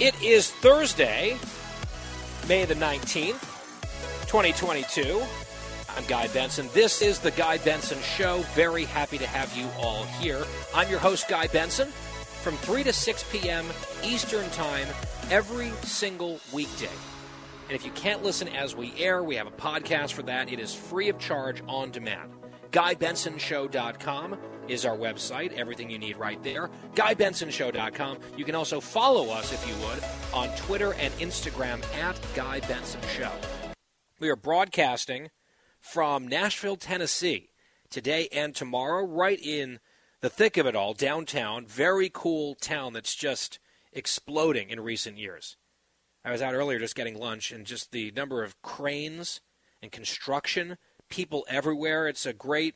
It is Thursday, May the 19th, 2022. I'm Guy Benson. This is the Guy Benson Show. Very happy to have you all here. I'm your host, Guy Benson, from 3 to 6 p.m. Eastern Time every single weekday. And if you can't listen as we air, we have a podcast for that. It is free of charge on demand. GuyBensonShow.com is our website. Everything you need right there. GuyBensonShow.com. You can also follow us, if you would, on Twitter and Instagram at Guy Benson Show. We are broadcasting from Nashville, Tennessee, today and tomorrow, right in the thick of it all, downtown. Very cool town that's just exploding in recent years. I was out earlier just getting lunch, and just the number of cranes and construction, people everywhere. It's a great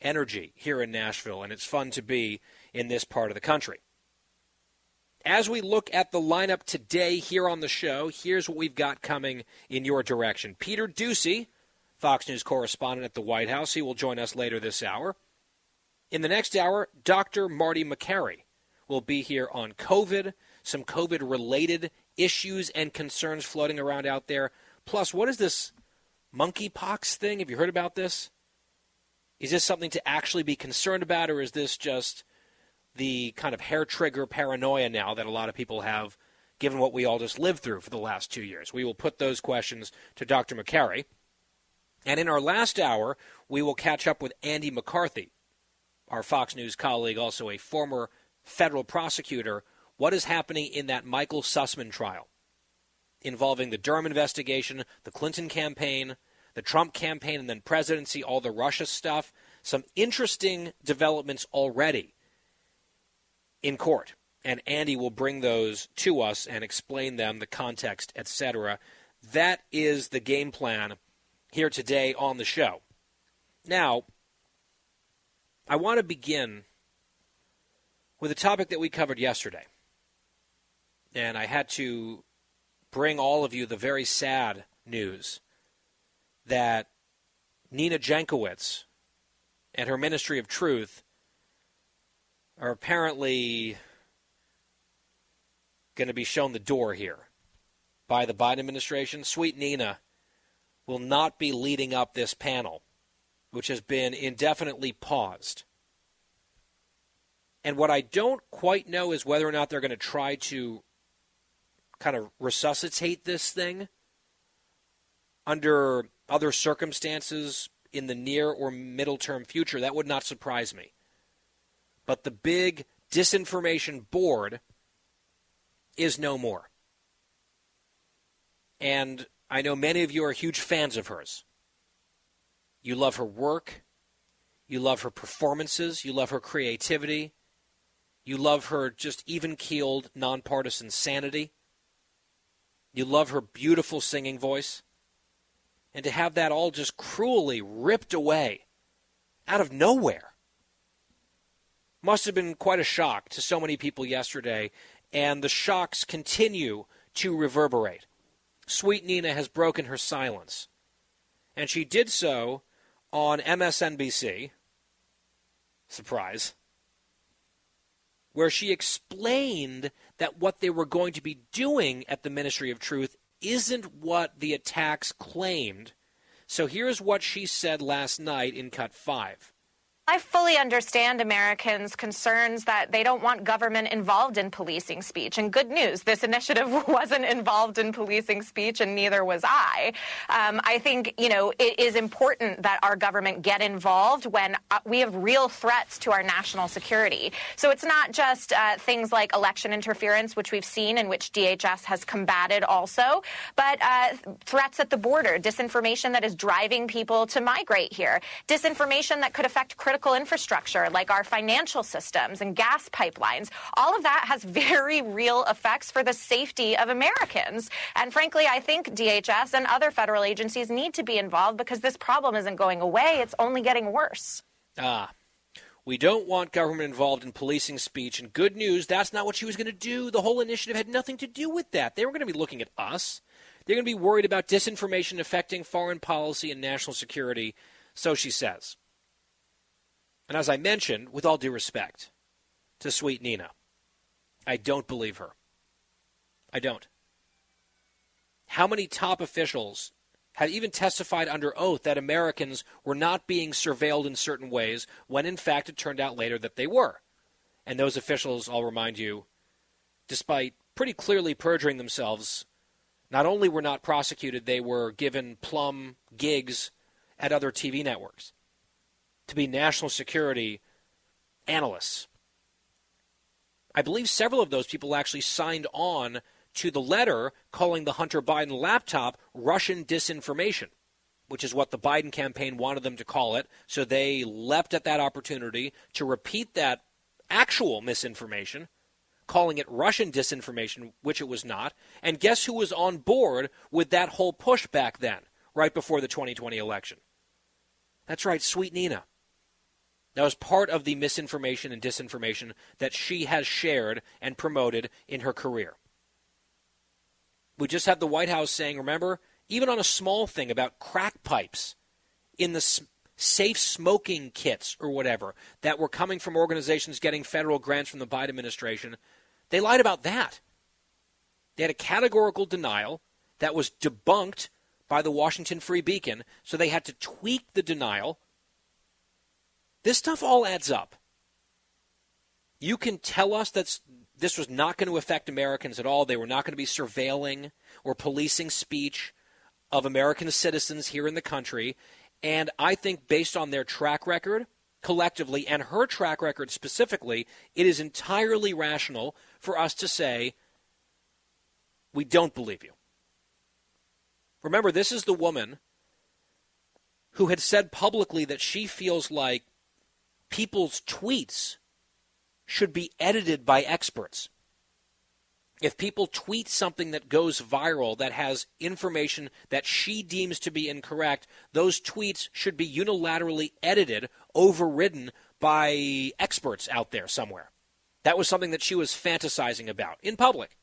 energy here in Nashville, and it's fun to be in this part of the country. As we look at the lineup today here on the show, here's what we've got coming in your direction. Peter Doocy, Fox News correspondent at the White House, he will join us later this hour. In the next hour, Dr. Marty Makary will be here on COVID, some COVID related issues and concerns floating around out there. Plus, what is this monkeypox thing? Have you heard about this? Is this something to actually be concerned about, or is this just the kind of hair trigger paranoia now that a lot of people have, given what we all just lived through for the last two years? We will put those questions to Dr. Makary. And in our last hour, we will catch up with Andy McCarthy, our Fox News colleague, also a former federal prosecutor. What is happening in that Michael Sussman trial involving the Durham investigation, the Clinton campaign, the Trump campaign and then presidency, all the Russia stuff. Some interesting developments already in court. And Andy will bring those to us and explain them, the context, etc. That is the game plan here today on the show. Now, I want to begin with a topic that we covered yesterday. And I had to bring all of you the very sad news that Nina Jankowicz and her Ministry of Truth are apparently going to be shown the door here by the Biden administration. Sweet Nina will not be leading up this panel, which has been indefinitely paused. And what I don't quite know is whether or not they're going to try to kind of resuscitate this thing under other circumstances in the near or middle term future, that would not surprise me. But the big disinformation board is no more. And I know many of you are huge fans of hers. You love her work. You love her performances. You love her creativity. You love her just even keeled, nonpartisan sanity. You love her beautiful singing voice and to have that all just cruelly ripped away out of nowhere must have been quite a shock to so many people yesterday, and the shocks continue to reverberate. Sweet Nina has broken her silence, and she did so on MSNBC. Surprise. Where she explained that what they were going to be doing at the Ministry of Truth isn't what the attacks claimed. So here's what she said last night in Cut 5. I fully understand Americans' concerns that they don't want government involved in policing speech. And good news, this initiative wasn't involved in policing speech, and neither was I. Um, I think, you know, it is important that our government get involved when uh, we have real threats to our national security. So it's not just uh, things like election interference, which we've seen and which DHS has combated also, but uh, threats at the border, disinformation that is driving people to migrate here, disinformation that could affect critical critical infrastructure like our financial systems and gas pipelines. All of that has very real effects for the safety of Americans. And frankly, I think DHS and other federal agencies need to be involved because this problem isn't going away, it's only getting worse. Ah. We don't want government involved in policing speech. And good news, that's not what she was going to do. The whole initiative had nothing to do with that. They were going to be looking at us. They're going to be worried about disinformation affecting foreign policy and national security, so she says. And as I mentioned, with all due respect to Sweet Nina, I don't believe her. I don't. How many top officials have even testified under oath that Americans were not being surveilled in certain ways when in fact it turned out later that they were? And those officials, I'll remind you, despite pretty clearly perjuring themselves, not only were not prosecuted, they were given plum gigs at other TV networks to be national security analysts. I believe several of those people actually signed on to the letter calling the Hunter Biden laptop Russian disinformation, which is what the Biden campaign wanted them to call it. So they leapt at that opportunity to repeat that actual misinformation, calling it Russian disinformation, which it was not. And guess who was on board with that whole push back then, right before the 2020 election? That's right, Sweet Nina. That was part of the misinformation and disinformation that she has shared and promoted in her career. We just had the White House saying, remember, even on a small thing about crack pipes in the safe smoking kits or whatever that were coming from organizations getting federal grants from the Biden administration, they lied about that. They had a categorical denial that was debunked by the Washington Free Beacon, so they had to tweak the denial this stuff all adds up. You can tell us that this was not going to affect Americans at all. They were not going to be surveilling or policing speech of American citizens here in the country. And I think, based on their track record collectively and her track record specifically, it is entirely rational for us to say, we don't believe you. Remember, this is the woman who had said publicly that she feels like people's tweets should be edited by experts. If people tweet something that goes viral that has information that she deems to be incorrect, those tweets should be unilaterally edited, overridden by experts out there somewhere. That was something that she was fantasizing about in public.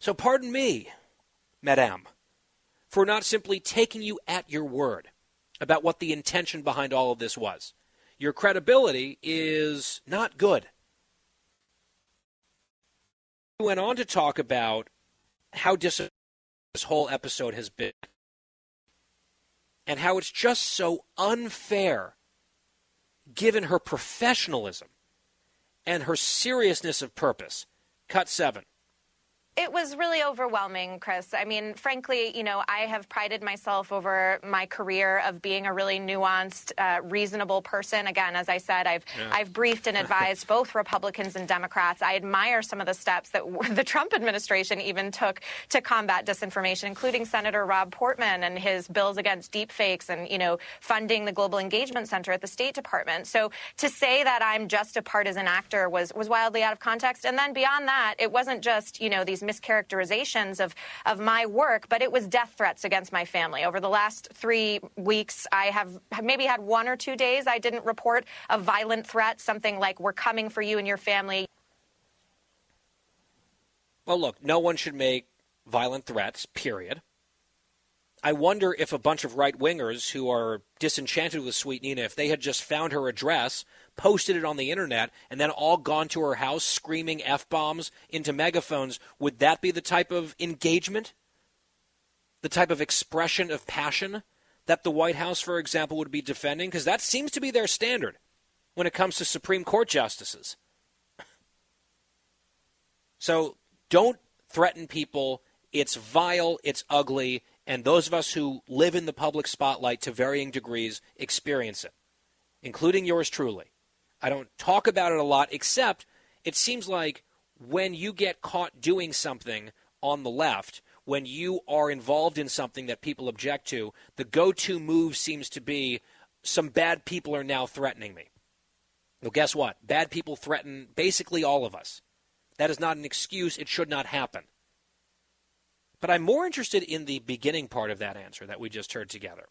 So, pardon me, Madame, for not simply taking you at your word about what the intention behind all of this was your credibility is not good. He went on to talk about how disappointing this whole episode has been and how it's just so unfair given her professionalism and her seriousness of purpose. Cut seven. It was really overwhelming, Chris. I mean, frankly, you know, I have prided myself over my career of being a really nuanced, uh, reasonable person. Again, as I said, I've yeah. I've briefed and advised both Republicans and Democrats. I admire some of the steps that the Trump administration even took to combat disinformation, including Senator Rob Portman and his bills against deepfakes and you know funding the Global Engagement Center at the State Department. So to say that I'm just a partisan actor was was wildly out of context. And then beyond that, it wasn't just you know these mischaracterizations of, of my work, but it was death threats against my family. Over the last three weeks, I have maybe had one or two days I didn't report a violent threat, something like, we're coming for you and your family. Well, look, no one should make violent threats, period. I wonder if a bunch of right wingers who are disenchanted with Sweet Nina, if they had just found her address posted it on the internet, and then all gone to her house screaming F bombs into megaphones, would that be the type of engagement? The type of expression of passion that the White House, for example, would be defending? Because that seems to be their standard. when it comes to Supreme Court justices. So don't threaten people. It's vile, it's ugly, and those of us who live in the public spotlight to varying degrees experience it, including yours truly. I don't talk about it a lot, except it seems like when you get caught doing something on the left, when you are involved in something that people object to, the go to move seems to be some bad people are now threatening me. Well, guess what? Bad people threaten basically all of us. That is not an excuse. It should not happen. But I'm more interested in the beginning part of that answer that we just heard together.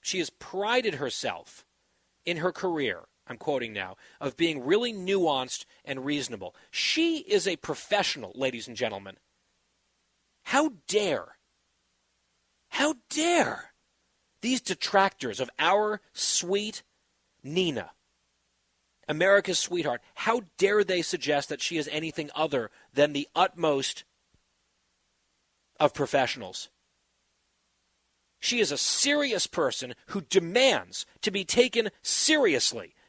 She has prided herself in her career, I'm quoting now, of being really nuanced and reasonable. She is a professional, ladies and gentlemen. How dare, how dare these detractors of our sweet Nina, America's sweetheart, how dare they suggest that she is anything other than the utmost of professionals? She is a serious person who demands to be taken seriously.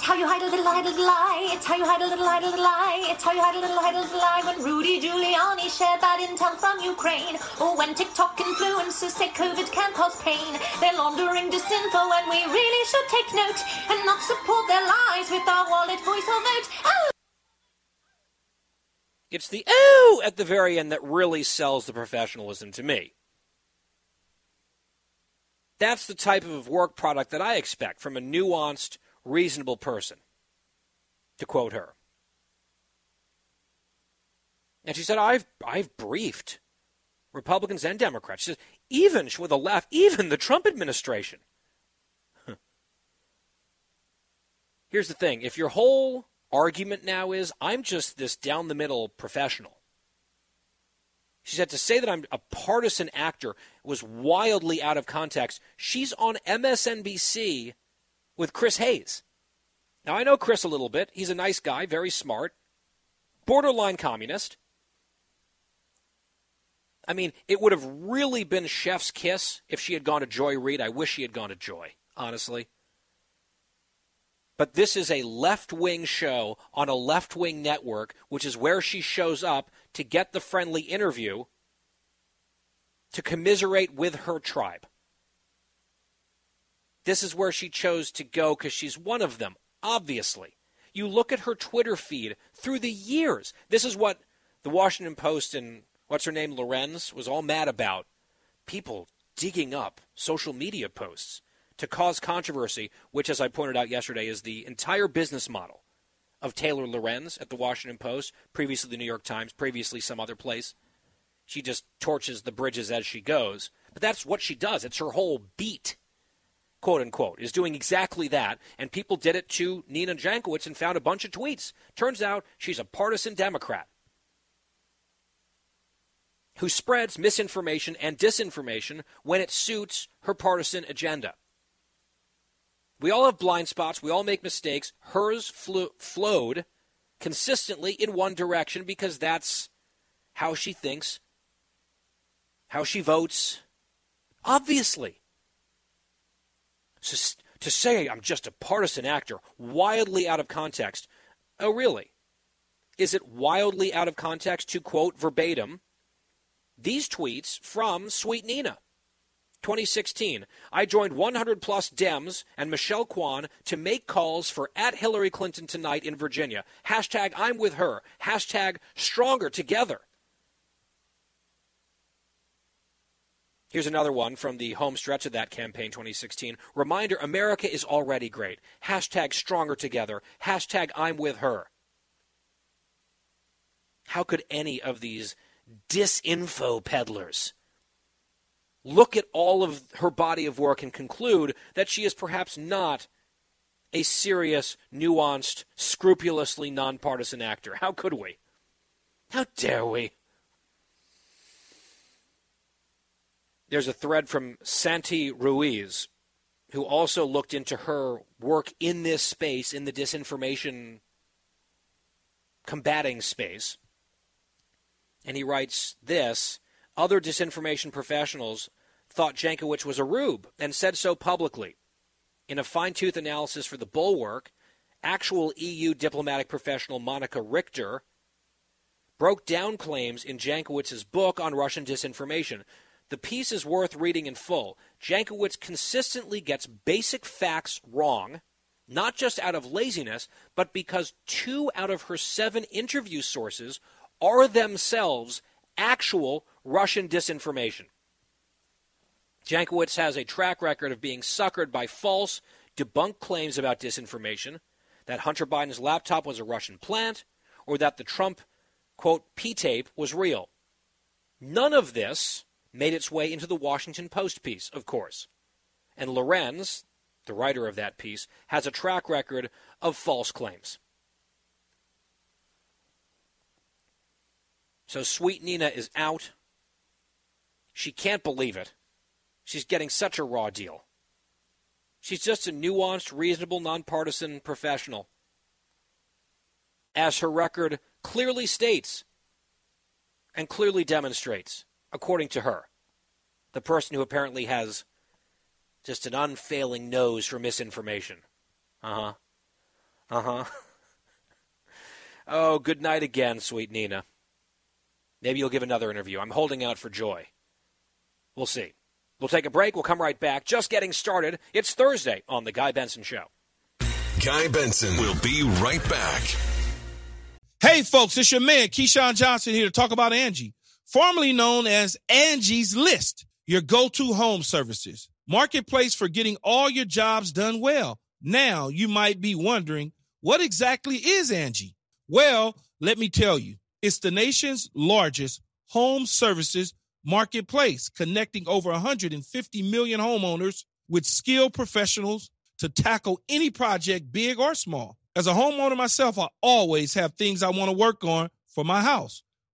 It's how you hide a little, hide a little lie. It's how you hide a little, hide a little lie. It's how you hide a little, hide a little lie. When Rudy Giuliani shared that intel from Ukraine, or when TikTok influencers say COVID can cause pain, they're laundering disinfo, and we really should take note and not support their lies with our wallet, voice, or vote. Oh! It's the ooh at the very end that really sells the professionalism to me. That's the type of work product that I expect from a nuanced, reasonable person, to quote her. And she said, I've, I've briefed Republicans and Democrats. She says, even with the left, even the Trump administration. Here's the thing if your whole argument now is, I'm just this down the middle professional, she said to say that I'm a partisan actor was wildly out of context. She's on MSNBC with Chris Hayes. Now, I know Chris a little bit. He's a nice guy, very smart, borderline communist. I mean, it would have really been Chef's kiss if she had gone to Joy Reid. I wish she had gone to Joy, honestly. But this is a left wing show on a left wing network, which is where she shows up to get the friendly interview to commiserate with her tribe. This is where she chose to go because she's one of them, obviously. You look at her Twitter feed through the years. This is what the Washington Post and what's her name, Lorenz, was all mad about. People digging up social media posts to cause controversy, which, as I pointed out yesterday, is the entire business model of Taylor Lorenz at the Washington Post, previously the New York Times, previously some other place. She just torches the bridges as she goes. But that's what she does. It's her whole beat quote unquote, is doing exactly that. And people did it to Nina Jankowicz and found a bunch of tweets. Turns out she's a partisan Democrat who spreads misinformation and disinformation when it suits her partisan agenda. We all have blind spots. We all make mistakes. Hers flowed consistently in one direction because that's how she thinks, how she votes. Obviously. To say I'm just a partisan actor, wildly out of context. Oh, really? Is it wildly out of context to quote verbatim these tweets from Sweet Nina? 2016, I joined 100 plus Dems and Michelle Kwan to make calls for at Hillary Clinton tonight in Virginia. Hashtag I'm with her. Hashtag stronger together. Here's another one from the home stretch of that campaign 2016. Reminder America is already great. Hashtag stronger together. Hashtag I'm with her. How could any of these disinfo peddlers look at all of her body of work and conclude that she is perhaps not a serious, nuanced, scrupulously nonpartisan actor? How could we? How dare we? There's a thread from Santi Ruiz who also looked into her work in this space, in the disinformation combating space. And he writes this Other disinformation professionals thought Jankowicz was a rube and said so publicly. In a fine tooth analysis for the Bulwark, actual EU diplomatic professional Monica Richter broke down claims in Jankowicz's book on Russian disinformation. The piece is worth reading in full. Jankowicz consistently gets basic facts wrong, not just out of laziness, but because two out of her seven interview sources are themselves actual Russian disinformation. Jankowicz has a track record of being suckered by false, debunked claims about disinformation that Hunter Biden's laptop was a Russian plant or that the Trump, quote, P tape was real. None of this made its way into the Washington Post piece, of course. And Lorenz, the writer of that piece, has a track record of false claims. So Sweet Nina is out. She can't believe it. She's getting such a raw deal. She's just a nuanced, reasonable, nonpartisan professional. As her record clearly states and clearly demonstrates, according to her, the person who apparently has just an unfailing nose for misinformation. Uh huh. Uh huh. oh, good night again, sweet Nina. Maybe you'll give another interview. I'm holding out for joy. We'll see. We'll take a break. We'll come right back. Just getting started. It's Thursday on The Guy Benson Show. Guy Benson will be right back. Hey, folks, it's your man, Keyshawn Johnson, here to talk about Angie, formerly known as Angie's List, your go to home services. Marketplace for getting all your jobs done well. Now, you might be wondering, what exactly is Angie? Well, let me tell you, it's the nation's largest home services marketplace, connecting over 150 million homeowners with skilled professionals to tackle any project, big or small. As a homeowner myself, I always have things I want to work on for my house,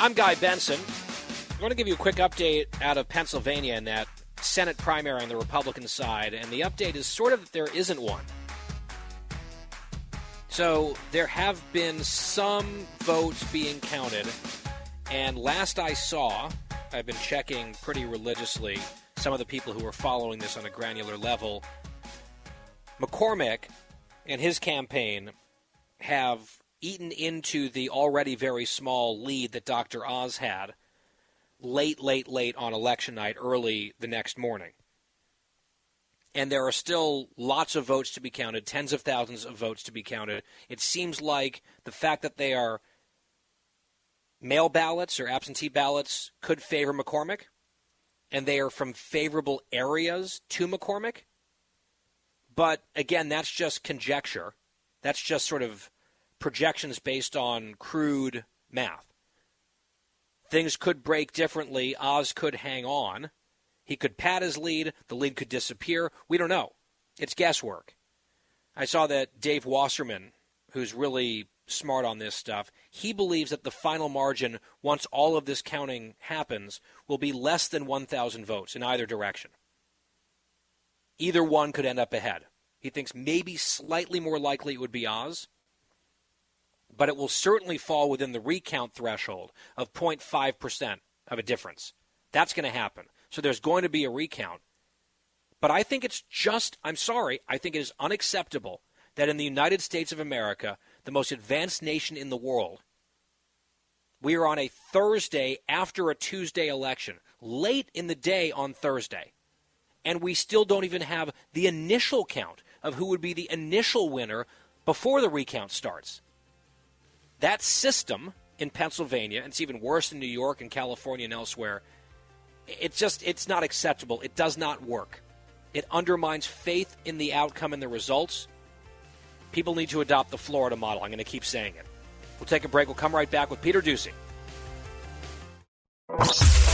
I'm Guy Benson. I want to give you a quick update out of Pennsylvania in that Senate primary on the Republican side, and the update is sort of that there isn't one. So there have been some votes being counted, and last I saw, I've been checking pretty religiously some of the people who are following this on a granular level. McCormick and his campaign have eaten into the already very small lead that Dr. Oz had late, late, late on election night, early the next morning. And there are still lots of votes to be counted, tens of thousands of votes to be counted. It seems like the fact that they are mail ballots or absentee ballots could favor McCormick, and they are from favorable areas to McCormick. But again, that's just conjecture. That's just sort of projections based on crude math. Things could break differently. Oz could hang on. He could pad his lead. The lead could disappear. We don't know. It's guesswork. I saw that Dave Wasserman, who's really smart on this stuff, he believes that the final margin, once all of this counting happens, will be less than 1,000 votes in either direction. Either one could end up ahead. He thinks maybe slightly more likely it would be Oz, but it will certainly fall within the recount threshold of 0.5% of a difference. That's going to happen. So there's going to be a recount. But I think it's just, I'm sorry, I think it is unacceptable that in the United States of America, the most advanced nation in the world, we are on a Thursday after a Tuesday election, late in the day on Thursday, and we still don't even have the initial count of who would be the initial winner before the recount starts. That system in Pennsylvania, and it's even worse in New York and California and elsewhere, it's just it's not acceptable. It does not work. It undermines faith in the outcome and the results. People need to adopt the Florida model. I'm going to keep saying it. We'll take a break. We'll come right back with Peter Doocy.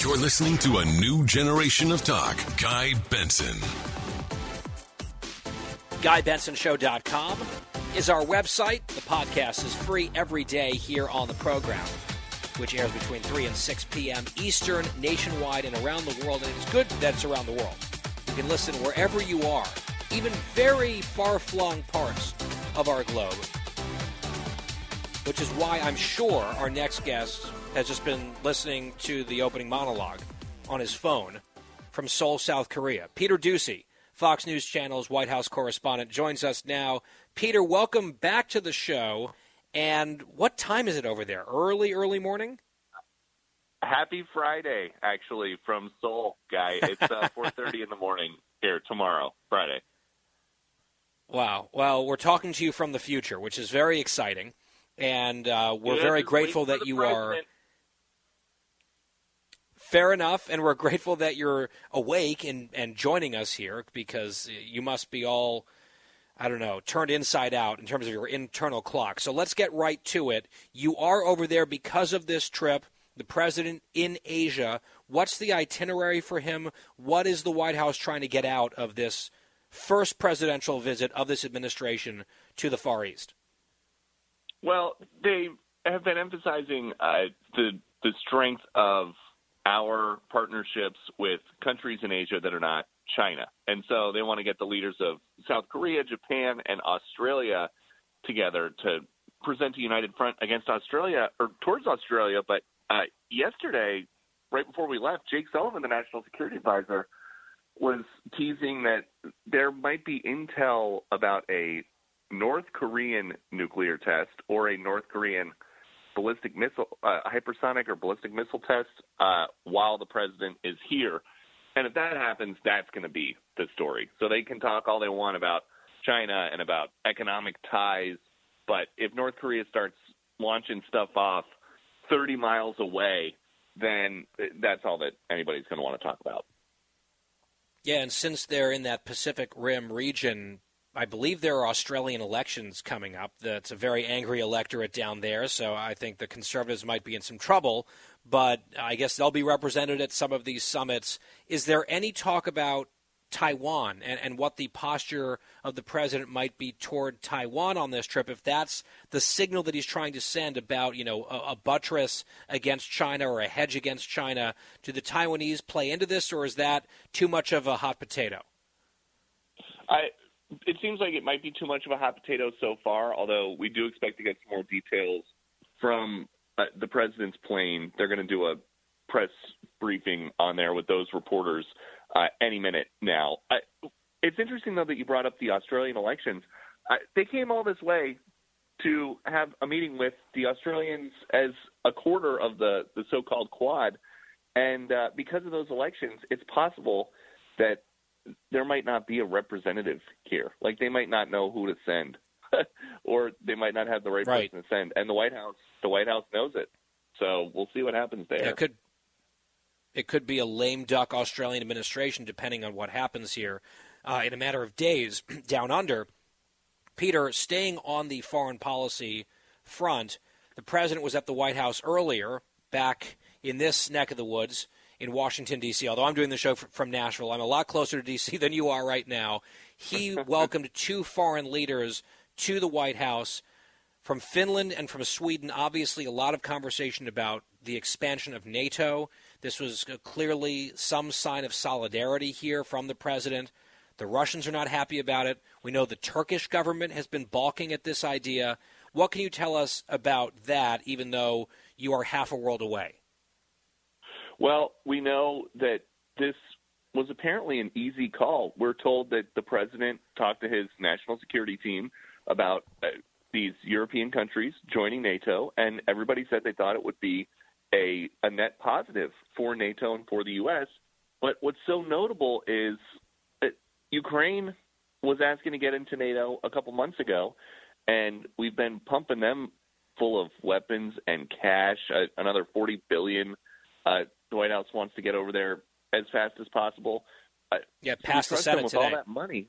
You're listening to a new generation of talk. Guy Benson. GuyBensonShow.com is our website. The podcast is free every day here on the program, which airs between 3 and 6 p.m. Eastern, nationwide, and around the world. And it's good that it's around the world. You can listen wherever you are, even very far flung parts of our globe, which is why I'm sure our next guest has just been listening to the opening monologue on his phone from Seoul, South Korea. Peter Doocy, Fox News Channel's White House correspondent, joins us now. Peter, welcome back to the show. And what time is it over there? Early, early morning? Happy Friday, actually, from Seoul, guy. It's uh, 4.30 in the morning here tomorrow, Friday. Wow. Well, we're talking to you from the future, which is very exciting. And uh, we're Yeah, very grateful that you are. Fair enough, and we're grateful that you're awake and, and joining us here because you must be all, I don't know, turned inside out in terms of your internal clock. So let's get right to it. You are over there because of this trip, the president in Asia. What's the itinerary for him? What is the White House trying to get out of this first presidential visit of this administration to the Far East? Well, they have been emphasizing uh, the the strength of our partnerships with countries in Asia that are not China, and so they want to get the leaders of South Korea, Japan, and Australia together to present a united front against Australia or towards Australia. But uh, yesterday, right before we left, Jake Sullivan, the national security advisor, was teasing that there might be intel about a North Korean nuclear test or a North Korean ballistic missile, uh, hypersonic or ballistic missile test uh, while the president is here. And if that happens, that's going to be the story. So they can talk all they want about China and about economic ties, but if North Korea starts launching stuff off 30 miles away, then that's all that anybody's going to want to talk about. Yeah, and since they're in that Pacific Rim region, I believe there are Australian elections coming up. That's a very angry electorate down there, so I think the Conservatives might be in some trouble. But I guess they'll be represented at some of these summits. Is there any talk about Taiwan and, and what the posture of the president might be toward Taiwan on this trip? If that's the signal that he's trying to send about, you know, a, a buttress against China or a hedge against China, do the Taiwanese play into this, or is that too much of a hot potato? I it seems like it might be too much of a hot potato so far, although we do expect to get some more details from uh, the president's plane. They're going to do a press briefing on there with those reporters uh, any minute now. I, it's interesting, though, that you brought up the Australian elections. I, they came all this way to have a meeting with the Australians as a quarter of the, the so called Quad. And uh, because of those elections, it's possible that there might not be a representative here. Like they might not know who to send, or they might not have the right, Right. person to send. And the White House, the White House knows it. So we'll see what happens there. Yeah, it could it could be a lame duck Australian administration depending on what happens here uh, in a matter of days down under. Peter, staying on the foreign policy front, the president was at the White House earlier, back in this neck of the woods in Washington, D.C., although I'm doing the show from Nashville, I'm a lot closer to D.C. than you are right now. He welcomed two foreign leaders to the White House from Finland and from Sweden. Obviously, a lot of conversation about the expansion of NATO. This was clearly some sign of solidarity here from the president. The Russians are not happy about it. We know the Turkish government has been balking at this idea. What can you tell us about that, even though you are half a world away? Well, we know that this was apparently an easy call. We're told that the president talked to his national security team about uh, these European countries joining NATO, and everybody said they thought it would be a, a net positive for NATO and for the U.S. But what's so notable is that Ukraine was asking to get into NATO a couple months ago, and we've been pumping them full of weapons and cash. Uh, another 40 billion. Uh, the White House wants to get over there as fast as possible. Uh, yeah, pass the Senate with today. all that money.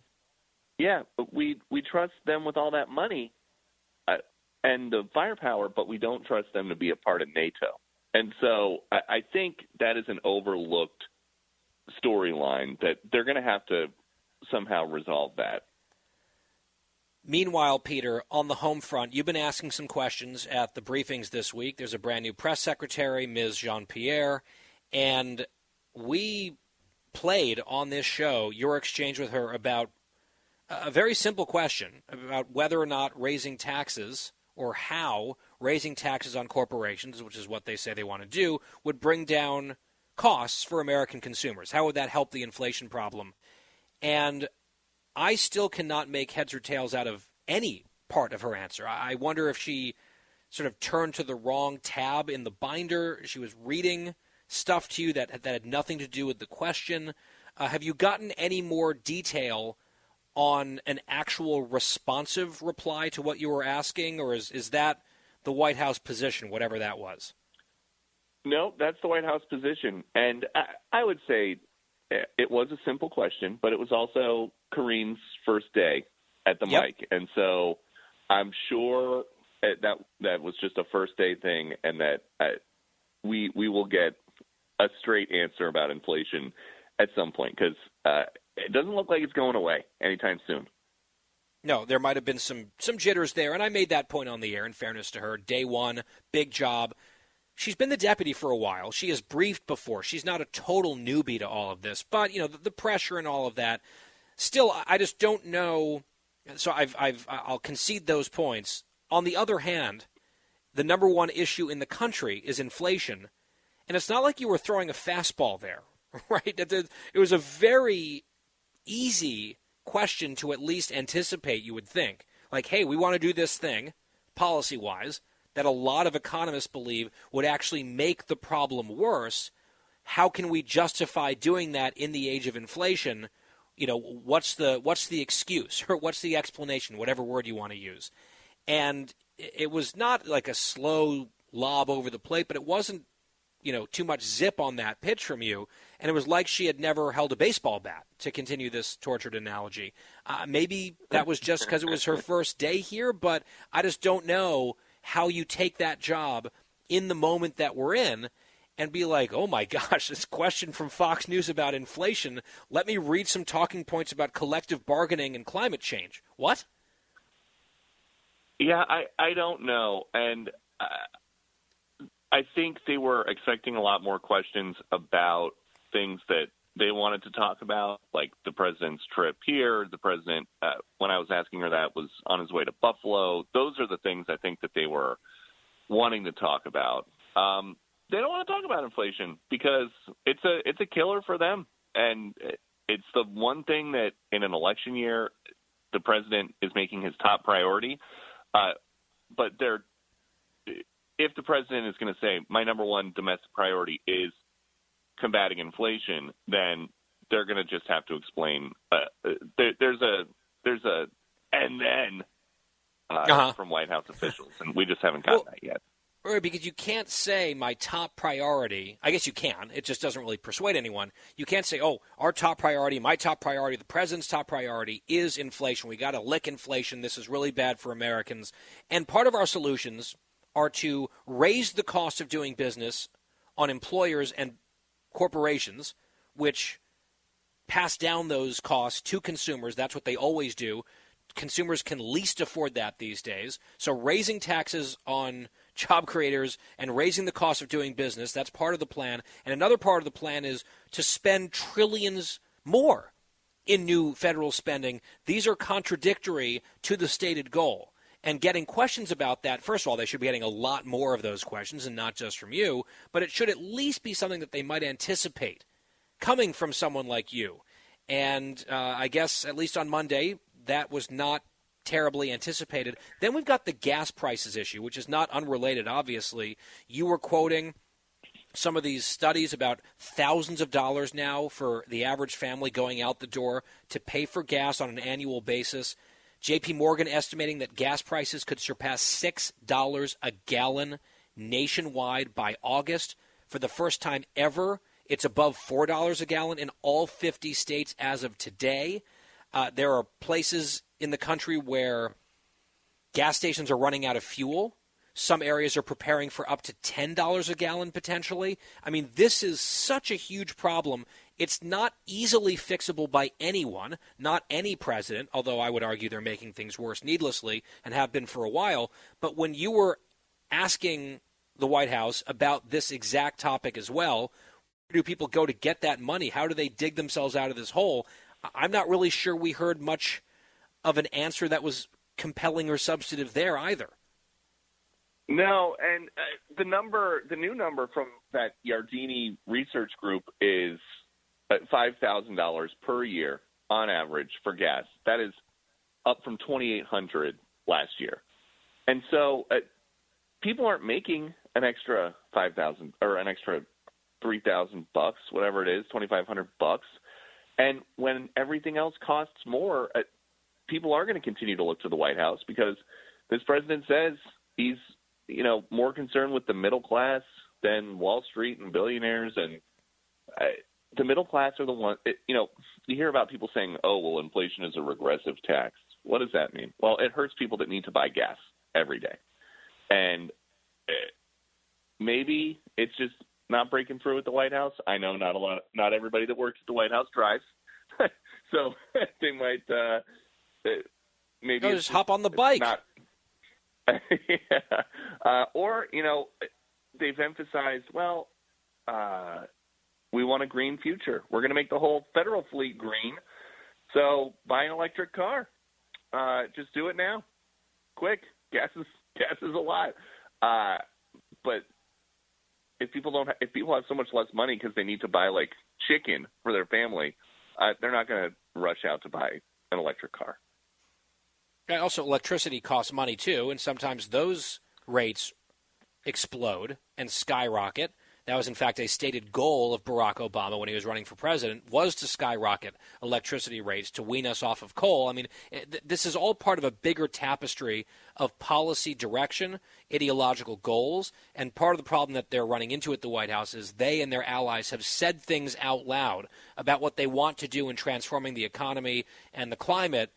Yeah, but we we trust them with all that money uh, and the firepower, but we don't trust them to be a part of NATO. And so I, I think that is an overlooked storyline that they're going to have to somehow resolve that. Meanwhile, Peter, on the home front, you've been asking some questions at the briefings this week. There's a brand new press secretary, Ms. Jean Pierre, and we played on this show your exchange with her about a very simple question about whether or not raising taxes or how raising taxes on corporations, which is what they say they want to do, would bring down costs for American consumers. How would that help the inflation problem? And I still cannot make heads or tails out of any part of her answer. I wonder if she sort of turned to the wrong tab in the binder. She was reading stuff to you that that had nothing to do with the question. Uh, have you gotten any more detail on an actual responsive reply to what you were asking, or is is that the White House position, whatever that was? No, that's the White House position, and I, I would say it was a simple question, but it was also Karine's first day at the yep. mic, and so I'm sure that that was just a first day thing, and that uh, we we will get a straight answer about inflation at some point because uh, it doesn't look like it's going away anytime soon. No, there might have been some some jitters there, and I made that point on the air. In fairness to her, day one, big job. She's been the deputy for a while. She has briefed before. She's not a total newbie to all of this, but you know the, the pressure and all of that. Still, I just don't know. So I've, I've I'll concede those points. On the other hand, the number one issue in the country is inflation, and it's not like you were throwing a fastball there, right? It was a very easy question to at least anticipate, you would think. Like, hey, we want to do this thing, policy wise, that a lot of economists believe would actually make the problem worse. How can we justify doing that in the age of inflation? You know, what's the what's the excuse or what's the explanation, whatever word you want to use. And it was not like a slow lob over the plate, but it wasn't, you know, too much zip on that pitch from you and it was like she had never held a baseball bat, to continue this tortured analogy. Uh, maybe that was just because it was her first day here, but I just don't know how you take that job in the moment that we're in and be like, oh my gosh, this question from Fox News about inflation. Let me read some talking points about collective bargaining and climate change. What? Yeah, I, I don't know. And uh, I think they were expecting a lot more questions about things that they wanted to talk about, like the president's trip here. The president, uh, when I was asking her that, was on his way to Buffalo. Those are the things I think that they were wanting to talk about. Um, they don't want to talk about inflation because it's a it's a killer for them, and it's the one thing that in an election year the president is making his top priority. Uh, but they're if the president is going to say my number one domestic priority is combating inflation, then they're going to just have to explain. Uh, uh, there, there's a there's a and then uh, uh-huh. from White House officials, and we just haven't gotten well, that yet. Right, because you can't say my top priority. I guess you can. It just doesn't really persuade anyone. You can't say, "Oh, our top priority, my top priority, the president's top priority is inflation. We got to lick inflation. This is really bad for Americans." And part of our solutions are to raise the cost of doing business on employers and corporations, which pass down those costs to consumers. That's what they always do. Consumers can least afford that these days. So raising taxes on job creators and raising the cost of doing business, that's part of the plan. And another part of the plan is to spend trillions more in new federal spending. These are contradictory to the stated goal. And getting questions about that, first of all, they should be getting a lot more of those questions and not just from you, but it should at least be something that they might anticipate coming from someone like you. And uh, I guess, at least on Monday, that was not terribly anticipated. Then we've got the gas prices issue, which is not unrelated, obviously. You were quoting some of these studies about thousands of dollars now for the average family going out the door to pay for gas on an annual basis. JP Morgan estimating that gas prices could surpass $6 a gallon nationwide by August. For the first time ever, it's above $4 a gallon in all 50 states as of today. Uh, there are places in the country where gas stations are running out of fuel. Some areas are preparing for up to $10 a gallon potentially. I mean, this is such a huge problem. It's not easily fixable by anyone, not any president, although I would argue they're making things worse needlessly and have been for a while. But when you were asking the White House about this exact topic as well, where do people go to get that money? How do they dig themselves out of this hole? I'm not really sure we heard much of an answer that was compelling or substantive there either. No, and uh, the number, the new number from that Yardeni research group is five thousand dollars per year on average for gas. That is up from twenty eight hundred last year, and so uh, people aren't making an extra five thousand or an extra three thousand bucks, whatever it is, twenty five hundred bucks. And when everything else costs more, uh, people are going to continue to look to the White House because this president says he's, you know, more concerned with the middle class than Wall Street and billionaires. And uh, the middle class are the one, it, you know, you hear about people saying, oh, well, inflation is a regressive tax. What does that mean? Well, it hurts people that need to buy gas every day. And uh, maybe it's just not breaking through at the White House. I know not a lot, not everybody that works at the White House drives, so they might uh, maybe no, just hop on the bike. Not, yeah. uh, or you know, they've emphasized well. Uh, we want a green future. We're going to make the whole federal fleet green. So buy an electric car. Uh, just do it now, quick. Gas is gas is a lot. Uh, but if people don't, if people have so much less money because they need to buy like chicken for their family, uh, they're not going to rush out to buy an electric car. And also, electricity costs money too, and sometimes those rates explode and skyrocket. That was, in fact, a stated goal of Barack Obama when he was running for president, was to skyrocket electricity rates to wean us off of coal. I mean, this is all part of a bigger tapestry of policy direction, ideological goals, and part of the problem that they're running into at the White House is they and their allies have said things out loud about what they want to do in transforming the economy and the climate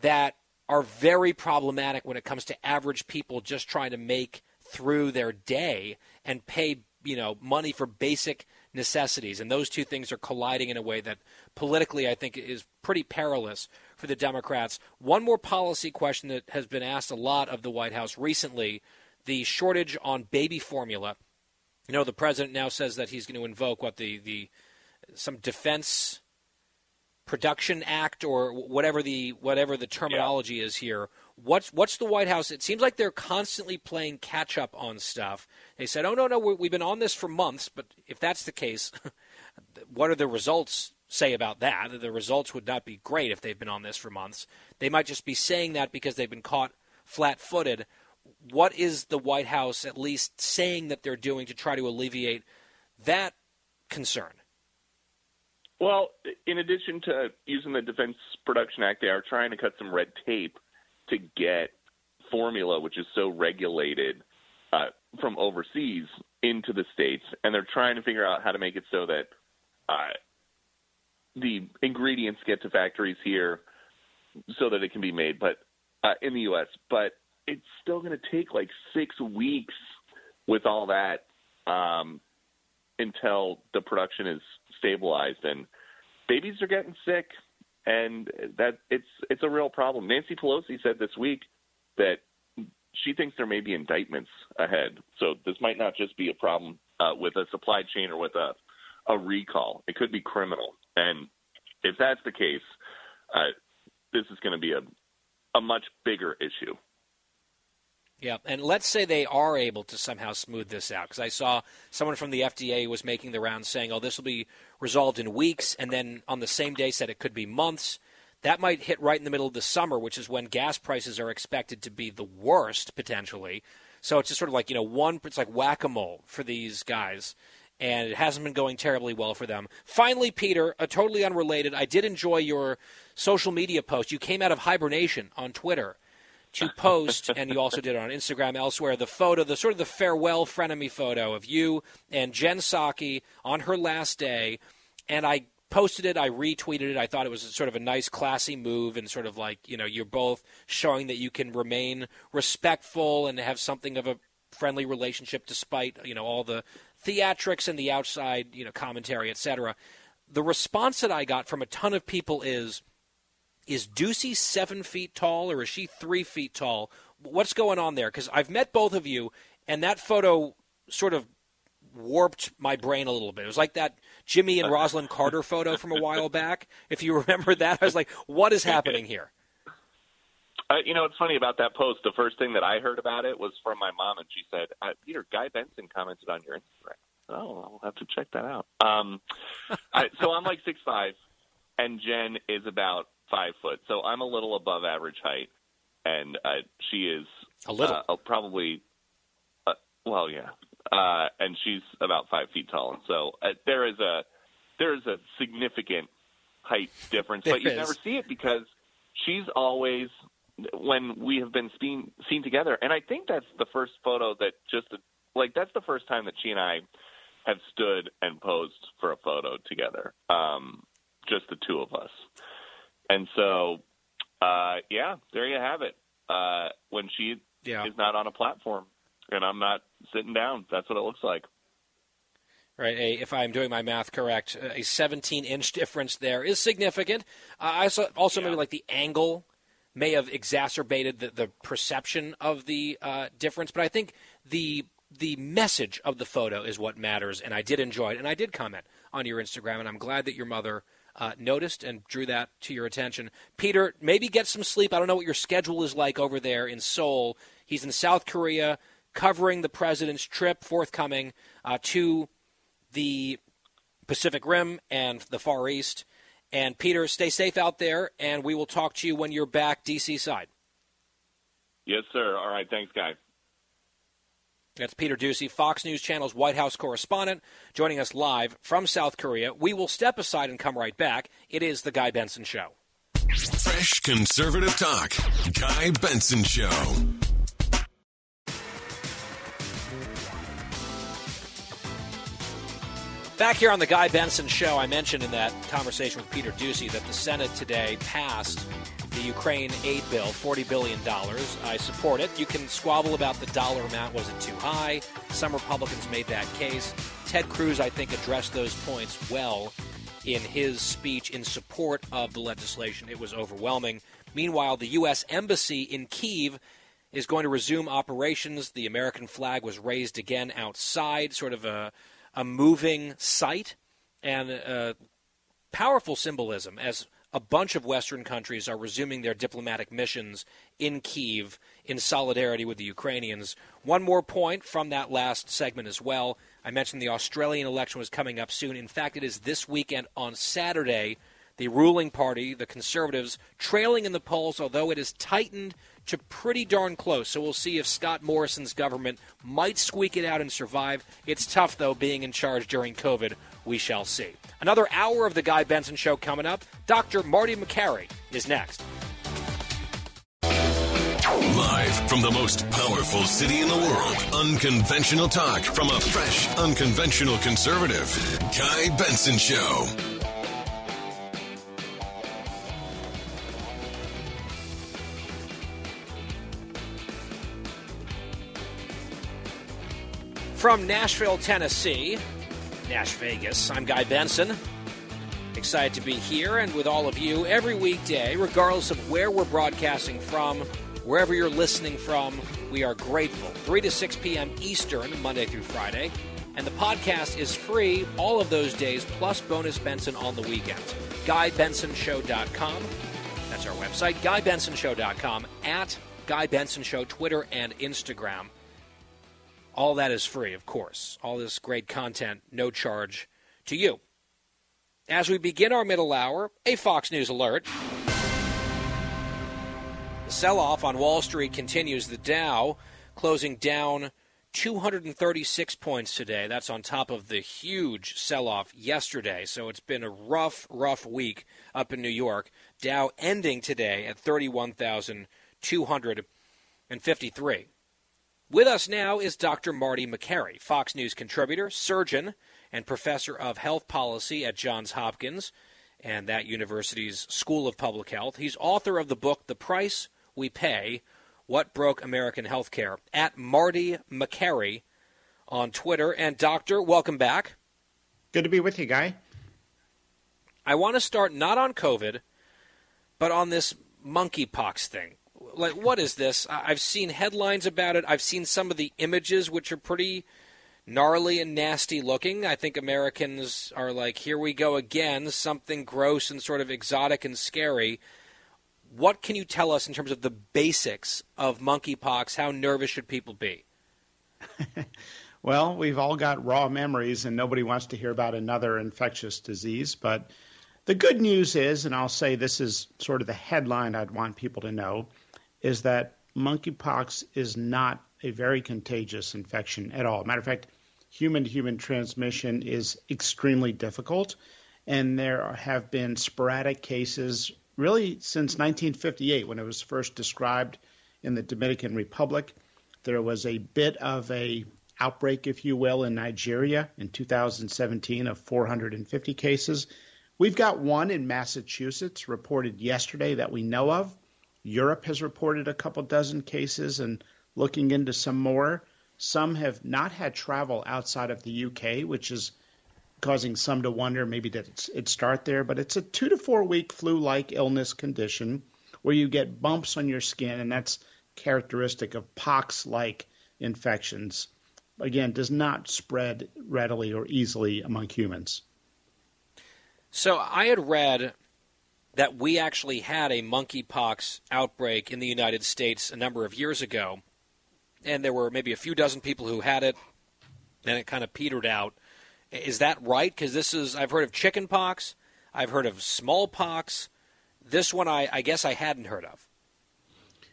that are very problematic when it comes to average people just trying to make through their day and pay you know money for basic necessities and those two things are colliding in a way that politically I think is pretty perilous for the Democrats. One more policy question that has been asked a lot of the White House recently, the shortage on baby formula. You know the president now says that he's going to invoke what the the some defense production act or whatever the whatever the terminology yeah. is here what's what's the white house it seems like they're constantly playing catch up on stuff they said, oh, no, no, we've been on this for months, but if that's the case, what are the results say about that? The results would not be great if they've been on this for months. They might just be saying that because they've been caught flat footed. What is the White House at least saying that they're doing to try to alleviate that concern? Well, in addition to using the Defense Production Act, they are trying to cut some red tape to get formula, which is so regulated, uh, from overseas into the states, and they're trying to figure out how to make it so that uh, the ingredients get to factories here, so that it can be made, but uh, in the U.S. But it's still going to take like six weeks with all that. Um, until the production is stabilized. And babies are getting sick, and that it's it's a real problem. Nancy Pelosi said this week that she thinks there may be indictments ahead. So this might not just be a problem uh, with a supply chain or with a a recall. It could be criminal. And if that's the case, uh, this is going to be a a much bigger issue. Yeah, and let's say they are able to somehow smooth this out, because I saw someone from the FDA was making the rounds saying, "Oh, this will be resolved in weeks," and then on the same day said it could be months. That might hit right in the middle of the summer, which is when gas prices are expected to be the worst potentially. So it's just sort of like you know one, it's like whack a mole for these guys, and it hasn't been going terribly well for them. Finally, Peter, a totally unrelated. I did enjoy your social media post. You came out of hibernation on Twitter to post, and you also did it on Instagram elsewhere, the photo, the sort of the farewell frenemy photo of you and Jen Psaki on her last day. And I posted it, I retweeted it. I thought it was sort of a nice, classy move, and sort of like, you know, you're both showing that you can remain respectful and have something of a friendly relationship despite, you know, all the theatrics and the outside, you know, commentary, etc. The response that I got from a ton of people is, is Doocy seven feet tall or is she three feet tall? What's going on there? Because I've met both of you, and that photo sort of warped my brain a little bit. It was like that Jimmy and Rosalynn Carter photo from a while back. If you remember that, I was like, what is happening here? Uh, you know, it's funny about that post. The first thing that I heard about it was from my mom, and she said, uh, "Peter, Guy Benson commented on your Instagram." Oh, I'll have to check that out. Um, I, so I'm like six five, and Jen is about five foot. So I'm a little above average height, and uh, she is a little, uh, probably. Uh, well, yeah, uh, and she's about five feet tall, and so uh, there is a there is a significant height difference, There but you is. never see it because she's always when we have been seen seen together, and I think that's the first photo that just like that's the first time that she and I have stood and posed for a photo together, um, just the two of us. And so, uh, yeah, there you have it. Uh, when she Yeah. is not on a platform and I'm not sitting down, that's what it looks like. Right, a, if I'm doing my math correct, a 17 inch difference there is significant. Uh, I saw also maybe like the angle may have exacerbated the, the perception of the uh, difference, but I think the the message of the photo is what matters, and I did enjoy it, and I did comment on your Instagram, and I'm glad that your mother uh, noticed and drew that to your attention. Peter, maybe get some sleep. I don't know what your schedule is like over there in Seoul. He's in South Korea covering the president's trip forthcoming uh, to the Pacific Rim and the Far East. And Peter, stay safe out there, and we will talk to you when you're back DC side. Yes, sir. All right. Thanks, guy. That's Peter Doocy, Fox News Channel's White House correspondent, joining us live from South Korea. We will step aside and come right back. It is The Guy Benson Show. Fresh conservative talk. Guy Benson Show. Back here on the Guy Benson Show, I mentioned in that conversation with Peter Doocy that the Senate today passed the Ukraine aid bill, $40 billion. I support it. You can squabble about the dollar amount. Was it too high? Some Republicans made that case. Ted Cruz, I think, addressed those points well in his speech in support of the legislation. It was overwhelming. Meanwhile, the U.S. Embassy in Kiev is going to resume operations. The American flag was raised again outside, sort of a, a moving sight and uh, powerful symbolism as a bunch of Western countries are resuming their diplomatic missions in Kiev in solidarity with the Ukrainians. One more point from that last segment as well. I mentioned the Australian election was coming up soon. In fact, it is this weekend on Saturday. The ruling party, the Conservatives, trailing in the polls, although it has tightened to pretty darn close. So we'll see if Scott Morrison's government might squeak it out and survive. It's tough, though, being in charge during COVID. We shall see. Another hour of the Guy Benson Show coming up. Dr. Marty Makary is next. Live from the most powerful city in the world, unconventional talk from a fresh, unconventional conservative. Guy Benson Show. From Nashville, Tennessee, Nash Vegas. I'm Guy Benson. Excited to be here and with all of you every weekday, regardless of where we're broadcasting from, wherever you're listening from. We are grateful. 3 to 6 p.m. Eastern, Monday through Friday. And the podcast is free all of those days, plus bonus Benson on the weekends. GuyBensonShow.com. That's our website, GuyBensonShow.com, at Guy Benson Show, Twitter and Instagram. All that is free, of course. All this great content, no charge to you. As we begin our middle hour, a Fox News alert. The sell off on Wall Street continues. The Dow closing down 236 points today. That's on top of the huge sell off yesterday. So it's been a rough, rough week up in New York. Dow ending today at 31,253. With us now is Dr. Marty Makary, Fox News contributor, surgeon, and professor of health policy at Johns Hopkins and that university's School of Public Health. He's author of the book The Price We Pay What Broke American Healthcare at Marty Makary on Twitter. And, Doctor, welcome back. Good to be with you, Guy. I want to start not on COVID, but on this monkeypox thing like what is this? I've seen headlines about it. I've seen some of the images, which are pretty gnarly and nasty looking. I think Americans are like, here we go again, something gross and sort of exotic and scary. What can you tell us in terms of the basics of monkeypox? How nervous should people be? well, we've all got raw memories, and nobody wants to hear about another infectious disease. But the good news is, and I'll say this is sort of the headline I'd want people to know is that monkeypox is not a very contagious infection at all. Matter of fact, human to human transmission is extremely difficult, and there have been sporadic cases really since 1958 when it was first described in the Dominican Republic. There was a bit of a outbreak, if you will, in Nigeria in 2017 of 450 cases. We've got one in Massachusetts reported yesterday that we know of. Europe has reported a couple dozen cases and looking into some more. Some have not had travel outside of the UK, which is causing some to wonder maybe did it start there. But it's a two to four week flu like illness condition where you get bumps on your skin, and that's characteristic of pox like infections. Again, does not spread readily or easily among humans. So I had read that we actually had a monkeypox outbreak in the United States a number of years ago, and there were maybe a few dozen people who had it, and it kind of petered out. Is that right? Because this is I've heard of chickenpox, I've heard of smallpox. This one I, I guess I hadn't heard of.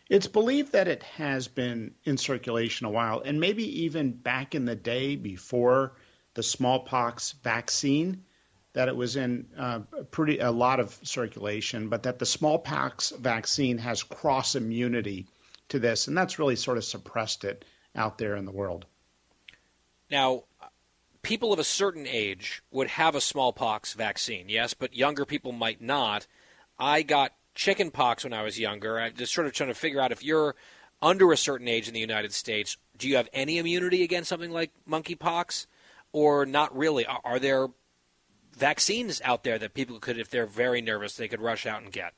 It's believed that it has been in circulation a while, and maybe even back in the day before the smallpox vaccine that it was in uh, pretty a lot of circulation, but that the smallpox vaccine has cross immunity to this, and that's really sort of suppressed it out there in the world. Now, people of a certain age would have a smallpox vaccine, yes, but younger people might not. I got chickenpox when I was younger. I'm just sort of trying to figure out if you're under a certain age in the United States, do you have any immunity against something like monkeypox, or not really? Are there vaccines out there that people could, if they're very nervous, they could rush out and get?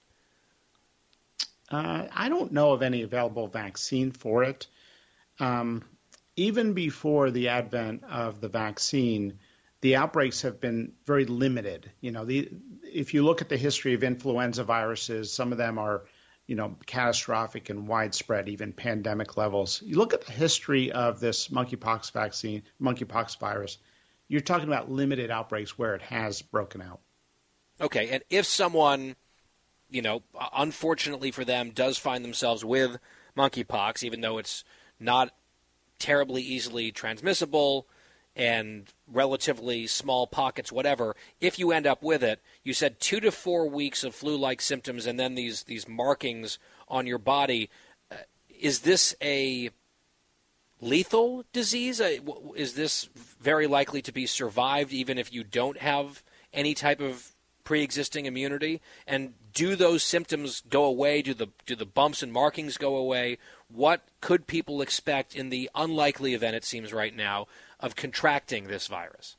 Uh, I don't know of any available vaccine for it. Um, even before the advent of the vaccine, the outbreaks have been very limited. You know, the, if you look at the history of influenza viruses, some of them are, you know, catastrophic and widespread, even pandemic levels. You look at the history of this monkeypox vaccine, monkeypox virus, you're talking about limited outbreaks where it has broken out. Okay, and if someone, you know, unfortunately for them, does find themselves with monkeypox, even though it's not terribly easily transmissible and relatively small pockets, whatever, if you end up with it, you said two to four weeks of flu-like symptoms and then these these markings on your body. Uh, is this a lethal disease? Uh, is this very likely to be survived even if you don't have any type of pre-existing immunity? And do those symptoms go away? Do the do the bumps and markings go away? What could people expect in the unlikely event it seems right now of contracting this virus?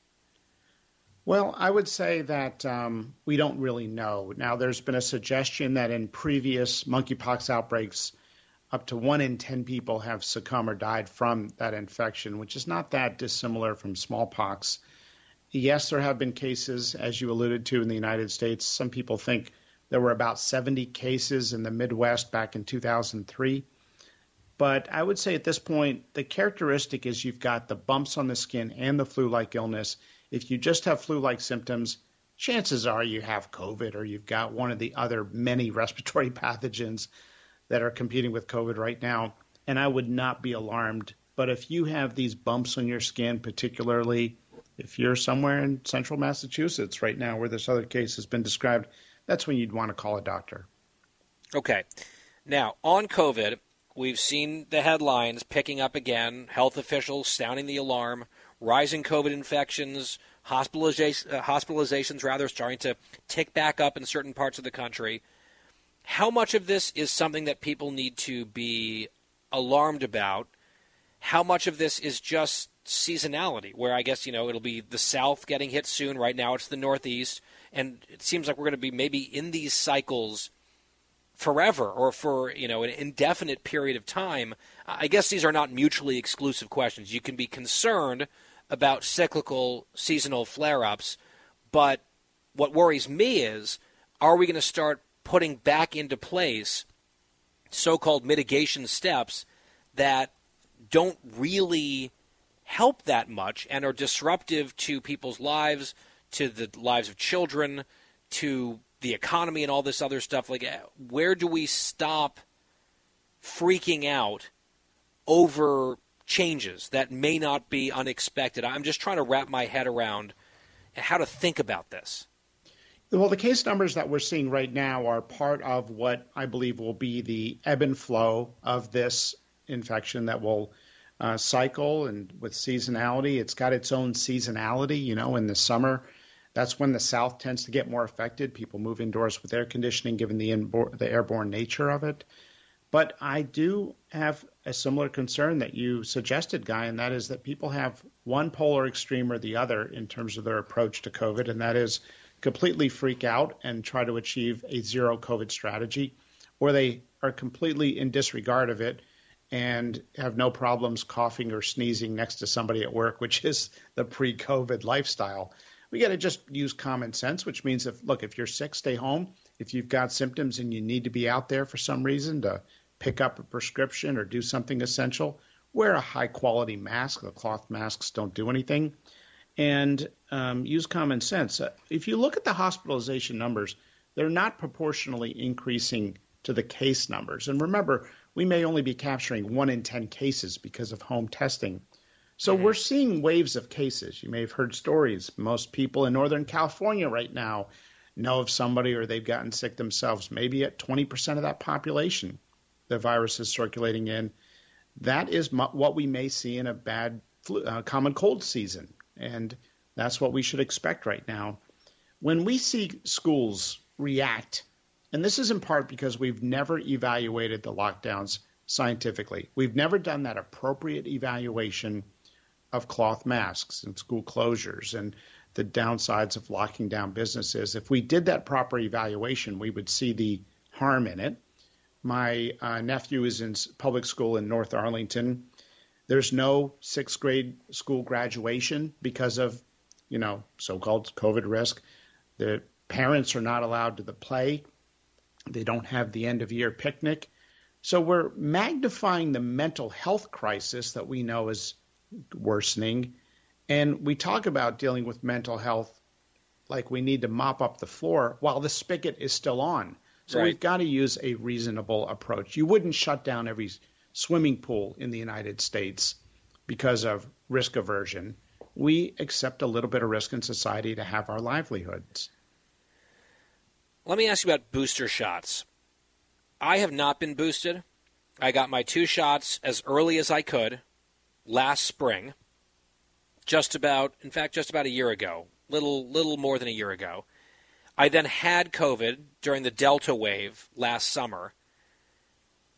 Well, I would say that um, we don't really know. Now, there's been a suggestion that in previous monkeypox outbreaks, up to one in 10 people have succumbed or died from that infection, which is not that dissimilar from smallpox. Yes, there have been cases, as you alluded to, in the United States. Some people think there were about 70 cases in the Midwest back in 2003. But I would say at this point, the characteristic is you've got the bumps on the skin and the flu like illness. If you just have flu like symptoms, chances are you have COVID or you've got one of the other many respiratory pathogens that are competing with COVID right now. And I would not be alarmed. But if you have these bumps on your skin, particularly if you're somewhere in central Massachusetts right now where this other case has been described, that's when you'd want to call a doctor. Okay. Now, on COVID, We've seen the headlines picking up again, health officials sounding the alarm, rising COVID infections, hospitalization, uh, hospitalizations rather starting to tick back up in certain parts of the country. How much of this is something that people need to be alarmed about? How much of this is just seasonality, where I guess, you know, it'll be the South getting hit soon. Right now it's the Northeast. And it seems like we're going to be maybe in these cycles forever or for you know an indefinite period of time i guess these are not mutually exclusive questions you can be concerned about cyclical seasonal flare-ups but what worries me is are we going to start putting back into place so-called mitigation steps that don't really help that much and are disruptive to people's lives to the lives of children to the economy and all this other stuff. Like, where do we stop freaking out over changes that may not be unexpected? I'm just trying to wrap my head around how to think about this. Well, the case numbers that we're seeing right now are part of what I believe will be the ebb and flow of this infection that will uh, cycle and with seasonality. It's got its own seasonality. You know, in the summer, that's when the South tends to get more affected. People move indoors with air conditioning, given the, the airborne nature of it. But I do have a similar concern that you suggested, Guy, and that is that people have one polar extreme or the other in terms of their approach to COVID, and that is completely freak out and try to achieve a zero COVID strategy, or they are completely in disregard of it and have no problems coughing or sneezing next to somebody at work, which is the pre COVID lifestyle we got to just use common sense, which means if look, if you're sick, stay home. If you've got symptoms and you need to be out there for some reason to pick up a prescription or do something essential, wear a high quality mask. The cloth masks don't do anything. And um, use common sense. Uh, if you look at the hospitalization numbers, they're not proportionally increasing to the case numbers. And remember, we may only be capturing one in 10 cases because of home testing. So mm-hmm. we're seeing waves of cases. You may have heard stories. Most people in Northern California right now know of somebody or they've gotten sick themselves. Maybe at 20% of that population, the virus is circulating in. That is what we may see in a bad flu, uh, common cold season. And that's what we should expect right now. When we see schools react, and this is in part because we've never evaluated the lockdowns scientifically, we've never done that appropriate evaluation of cloth masks and school closures and the downsides of locking down businesses. If we did that proper evaluation, we would see the harm in it. My uh, nephew is in public school in North Arlington. There's no sixth grade school graduation because of, you know, so-called COVID risk. The parents are not allowed to the play. They don't have the end of year picnic. So we're magnifying the mental health crisis that we know is worsening. And we talk about dealing with mental health like we need to mop up the floor while the spigot is still on. So right. we've got to use a reasonable approach. You wouldn't shut down every swimming pool in the United States because of risk aversion. We accept a little bit of risk in society to have our livelihoods. Let me ask you about booster shots. I have not been boosted. I got my two shots as early as I could last spring, just about, in fact, just about a year ago, little little more than a year ago. I then had COVID during the Delta wave last summer.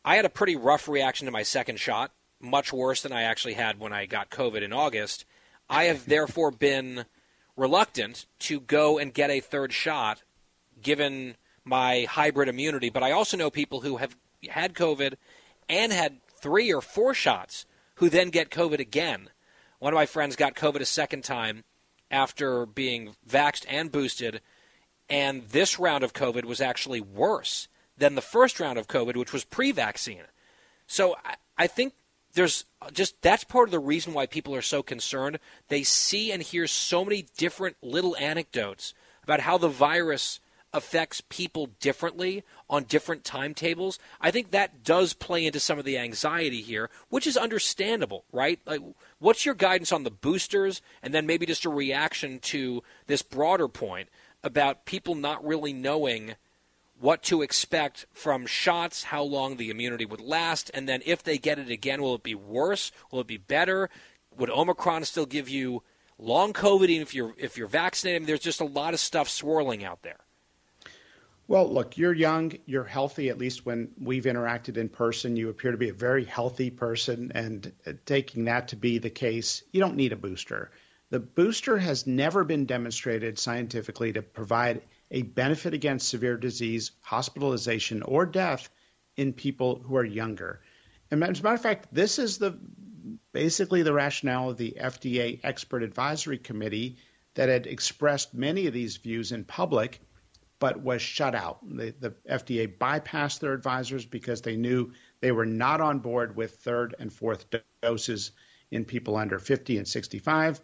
I had a pretty rough reaction to my second shot, much worse than I actually had when I got COVID in August. I have therefore been reluctant to go and get a third shot given my hybrid immunity. But I also know people who have had COVID and had three or four shots who then get COVID again. One of my friends got COVID a second time after being vaxxed and boosted, and this round of COVID was actually worse than the first round of COVID, which was pre vaccine. So I, I think there's just that's part of the reason why people are so concerned. They see and hear so many different little anecdotes about how the virus affects people differently on different timetables. I think that does play into some of the anxiety here, which is understandable, right? Like what's your guidance on the boosters and then maybe just a reaction to this broader point about people not really knowing what to expect from shots, how long the immunity would last, and then if they get it again, will it be worse? Will it be better? Would Omicron still give you long COVID even if you're if you're vaccinated? There's just a lot of stuff swirling out there. Well, look, you're young, you're healthy, at least when we've interacted in person. You appear to be a very healthy person, and uh, taking that to be the case, you don't need a booster. The booster has never been demonstrated scientifically to provide a benefit against severe disease, hospitalization, or death in people who are younger. And as a matter of fact, this is the basically the rationale of the FDA Expert Advisory Committee that had expressed many of these views in public, but was shut out. The, the FDA bypassed their advisors because they knew they were not on board with third and fourth doses in people under 50 and 65.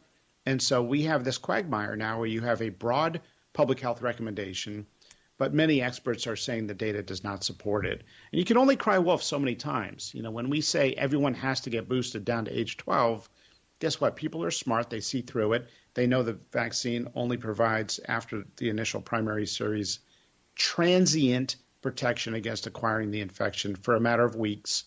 And so we have this quagmire now where you have a broad public health recommendation, but many experts are saying the data does not support it. And you can only cry wolf so many times. You know, when we say everyone has to get boosted down to age 12, guess what? People are smart. They see through it. They know the vaccine only provides, after the initial primary series, transient protection against acquiring the infection for a matter of weeks.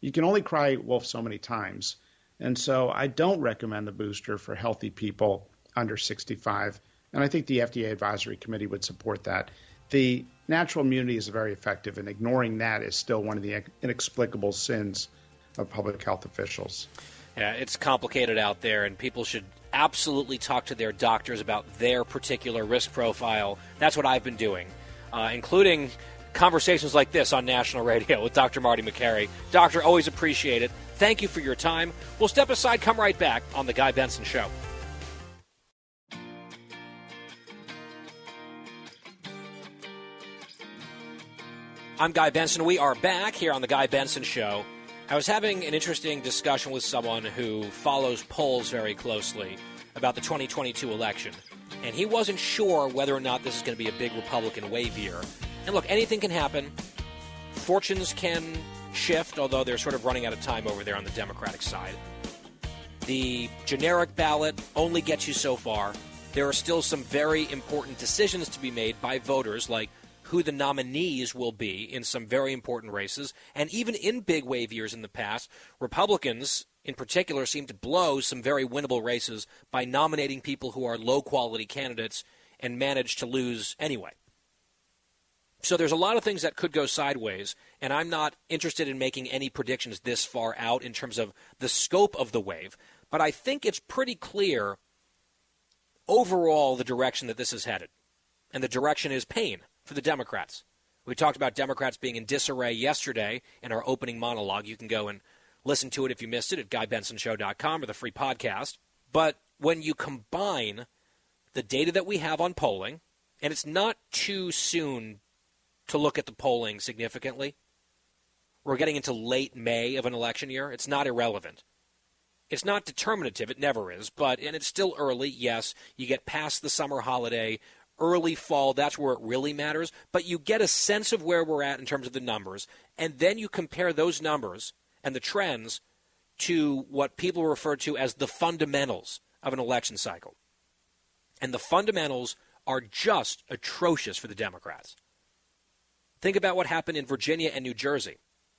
You can only cry wolf so many times. And so I don't recommend the booster for healthy people under 65. And I think the FDA advisory committee would support that. The natural immunity is very effective, and ignoring that is still one of the inexplicable sins of public health officials. Yeah, it's complicated out there, and people should absolutely talk to their doctors about their particular risk profile. That's what I've been doing, uh, including conversations like this on national radio with Dr. Marty Makary. Doctor, always appreciate it. Thank you for your time. We'll step aside, come right back on The Guy Benson Show. I'm Guy Benson. We are back here on The Guy Benson Show. I was having an interesting discussion with someone who follows polls very closely about the 2022 election, and he wasn't sure whether or not this is going to be a big Republican wave year. And look, anything can happen. Fortunes can shift, although they're sort of running out of time over there on the Democratic side. The generic ballot only gets you so far. There are still some very important decisions to be made by voters, like who the nominees will be in some very important races. And even in big wave years in the past, Republicans in particular seem to blow some very winnable races by nominating people who are low quality candidates and manage to lose anyway. So there's a lot of things that could go sideways, and I'm not interested in making any predictions this far out in terms of the scope of the wave. But I think it's pretty clear overall the direction that this is headed. And the direction is pain for the Democrats. We talked about Democrats being in disarray yesterday in our opening monologue. You can go and listen to it if you missed it at GuyBensonShow.com or the free podcast. But when you combine the data that we have on polling, and it's not too soon to look at the polling significantly. We're getting into late May of an election year. It's not irrelevant. It's not determinative. It never is. But, and it's still early. Yes, you get past the summer holiday, early fall. That's where it really matters. But you get a sense of where we're at in terms of the numbers. And then you compare those numbers and the trends to what people refer to as the fundamentals of an election cycle. And the fundamentals are just atrocious for the Democrats. Think about what happened in Virginia and New Jersey,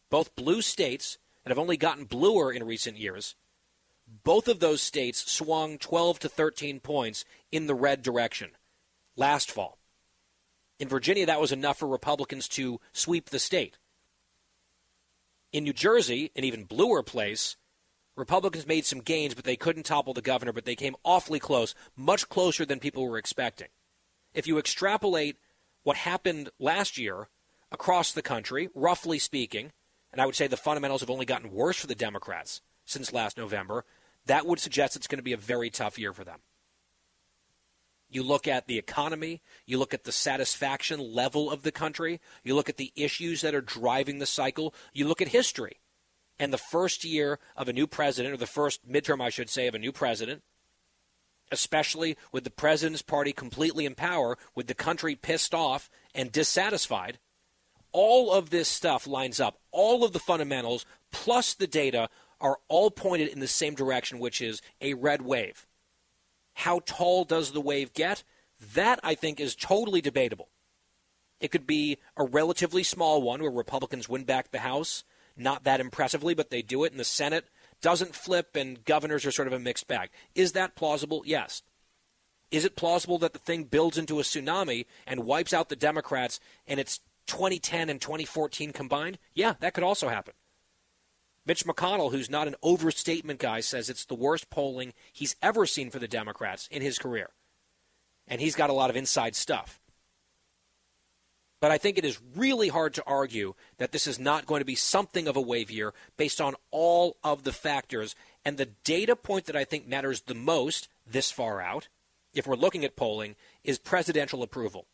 both blue states that have only gotten bluer in recent years. Both of those states swung 12 to 13 points in the red direction last fall. In Virginia, that was enough for Republicans to sweep the state. In New Jersey, an even bluer place, Republicans made some gains, but they couldn't topple the governor, but they came awfully close, much closer than people were expecting. If you extrapolate what happened last year across the country, roughly speaking, and I would say the fundamentals have only gotten worse for the Democrats since last November, that would suggest it's going to be a very tough year for them. You look at the economy, you look at the satisfaction level of the country, you look at the issues that are driving the cycle, you look at history. And the first year of a new president, or the first midterm, I should say, of a new president, especially with the president's party completely in power, with the country pissed off and dissatisfied, all of this stuff lines up. All of the fundamentals plus the data are all pointed in the same direction, which is a red wave. How tall does the wave get? That, I think, is totally debatable. It could be a relatively small one where Republicans win back the House, not that impressively, but they do it, and the Senate doesn't flip, and governors are sort of a mixed bag. Is that plausible? Yes. Is it plausible that the thing builds into a tsunami and wipes out the Democrats and it's 2010 and 2014 combined? Yeah, that could also happen. Mitch McConnell, who's not an overstatement guy, says it's the worst polling he's ever seen for the Democrats in his career. And he's got a lot of inside stuff. But I think it is really hard to argue that this is not going to be something of a wave year based on all of the factors. And the data point that I think matters the most this far out, if we're looking at polling, is presidential approval.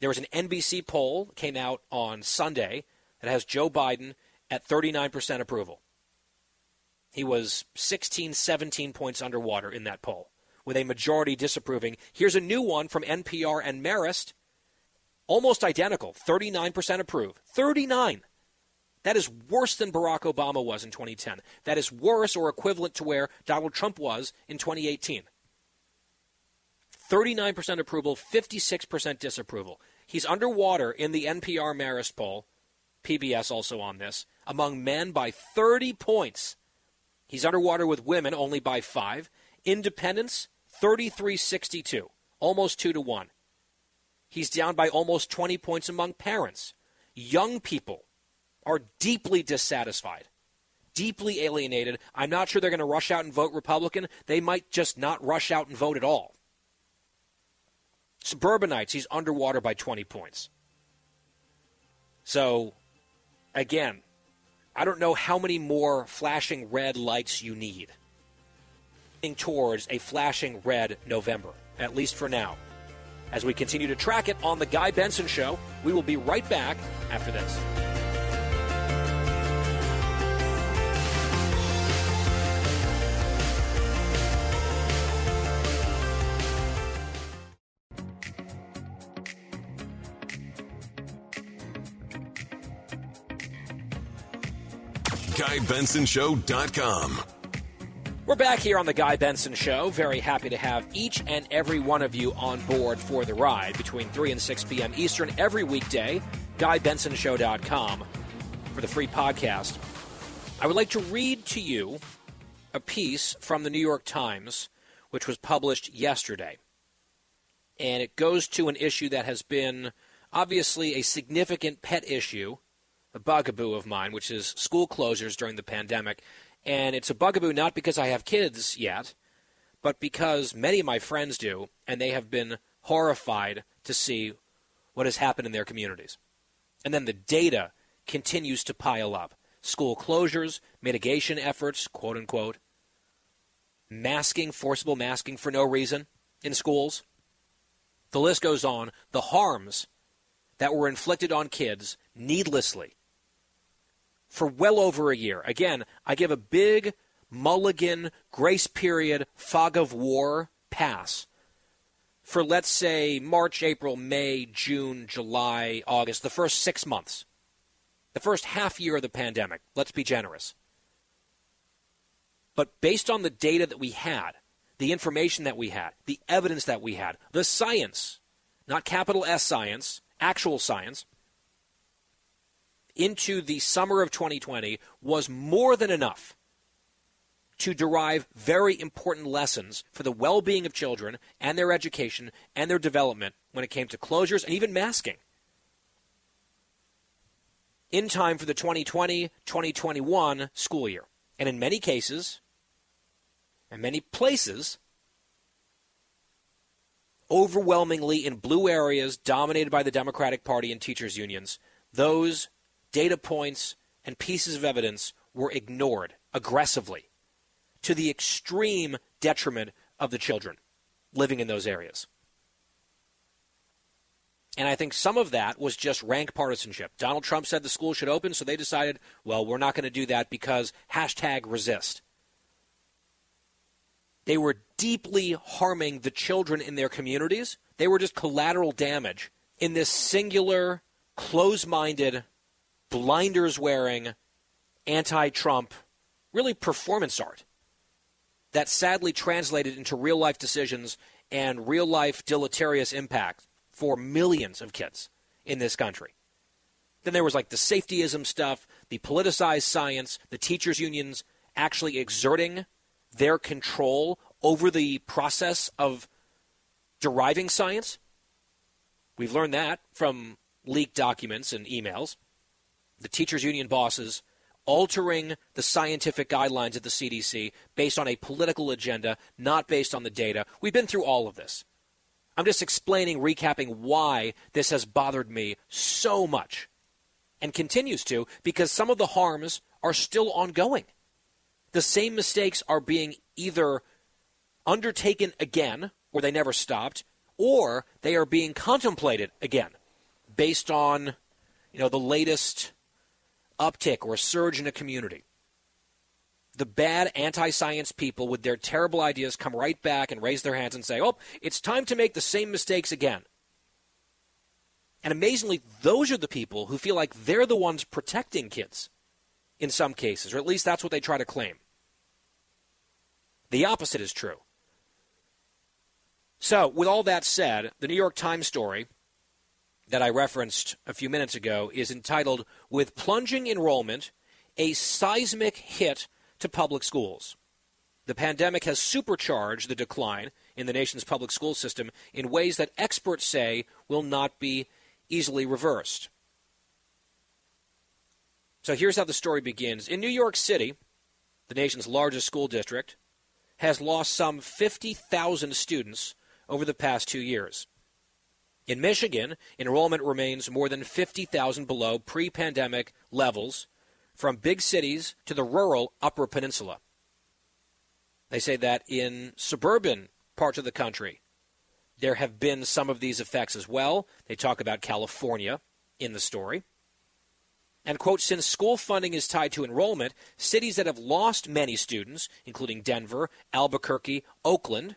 There was an NBC poll came out on Sunday that has Joe Biden at 39% approval. He was 16, 17 points underwater in that poll, with a majority disapproving. Here's a new one from NPR and Marist, almost identical 39% approve. 39. That is worse than Barack Obama was in 2010. That is worse or equivalent to where Donald Trump was in 2018. 39% approval, 56% disapproval. He's underwater in the NPR Marist poll, PBS also on this, among men by 30 points. He's underwater with women only by five. Independence, 33 62, almost two to one. He's down by almost 20 points among parents. Young people are deeply dissatisfied, deeply alienated. I'm not sure they're going to rush out and vote Republican. They might just not rush out and vote at all. Suburbanites, he's underwater by 20 points. So, again, I don't know how many more flashing red lights you need towards a flashing red November, at least for now. As we continue to track it on The Guy Benson Show, we will be right back after this. GuyBensonShow.com. We're back here on the Guy Benson Show. Very happy to have each and every one of you on board for the ride between 3 and 6 p.m. Eastern every weekday. GuyBensonShow.com for the free podcast. I would like to read to you a piece from the New York Times, which was published yesterday. And it goes to an issue that has been obviously a significant pet issue, a bugaboo of mine, which is school closures during the pandemic. And it's a bugaboo not because I have kids yet, but because many of my friends do, and they have been horrified to see what has happened in their communities. And then the data continues to pile up school closures, mitigation efforts, quote unquote, masking, forcible masking for no reason in schools. The list goes on. The harms that were inflicted on kids needlessly for well over a year. Again, I give a big mulligan grace period fog of war pass for let's say March, April, May, June, July, August, the first six months, the first half year of the pandemic. Let's be generous. But based on the data that we had, the information that we had, the evidence that we had, the science, not capital S science, actual science, into the summer of 2020 was more than enough to derive very important lessons for the well being of children and their education and their development when it came to closures and even masking. In time for the 2020 2021 school year. And in many cases, and many places, overwhelmingly in blue areas dominated by the Democratic Party and teachers' unions, those data points and pieces of evidence were ignored aggressively to the extreme detriment of the children living in those areas. And I think some of that was just rank partisanship. Donald Trump said the school should open, so they decided, well, we're not going to do that because hashtag resist. They were deeply harming the children in their communities. They were just collateral damage in this singular, close minded, blinders wearing, anti Trump, really performance art that sadly translated into real life decisions and real life deleterious impact for millions of kids in this country. Then there was like the safetyism stuff, the politicized science, the teachers' unions actually exerting their control over the process of deriving science. We've learned that from leaked documents and emails. The teachers' union bosses altering the scientific guidelines of the CDC based on a political agenda, not based on the data. We've been through all of this. I'm just explaining, recapping why this has bothered me so much and continues to because some of the harms are still ongoing. The same mistakes are being either undertaken again, or they never stopped, or they are being contemplated again based on you know the latest uptick or surge in a community the bad anti science people with their terrible ideas come right back and raise their hands and say, oh, it's time to make the same mistakes again. And amazingly, those are the people who feel like they're the ones protecting kids in some cases, or at least that's what they try to claim. The opposite is true. So, with all that said, the New York Times story that I referenced a few minutes ago is entitled With Plunging Enrollment, a Seismic Hit to public schools. The pandemic has supercharged the decline in the nation's public school system in ways that experts say will not be easily reversed. So here's how the story begins. In New York City, the nation's largest school district, has lost some 50,000 students over the past two years. In Michigan, enrollment remains more than 50,000 below pre pandemic levels from big cities to the rural Upper Peninsula. They say that in suburban parts of the country, there have been some of these effects as well. They talk about California in the story. And, quote, since school funding is tied to enrollment, cities that have lost many students, including Denver, Albuquerque, Oakland,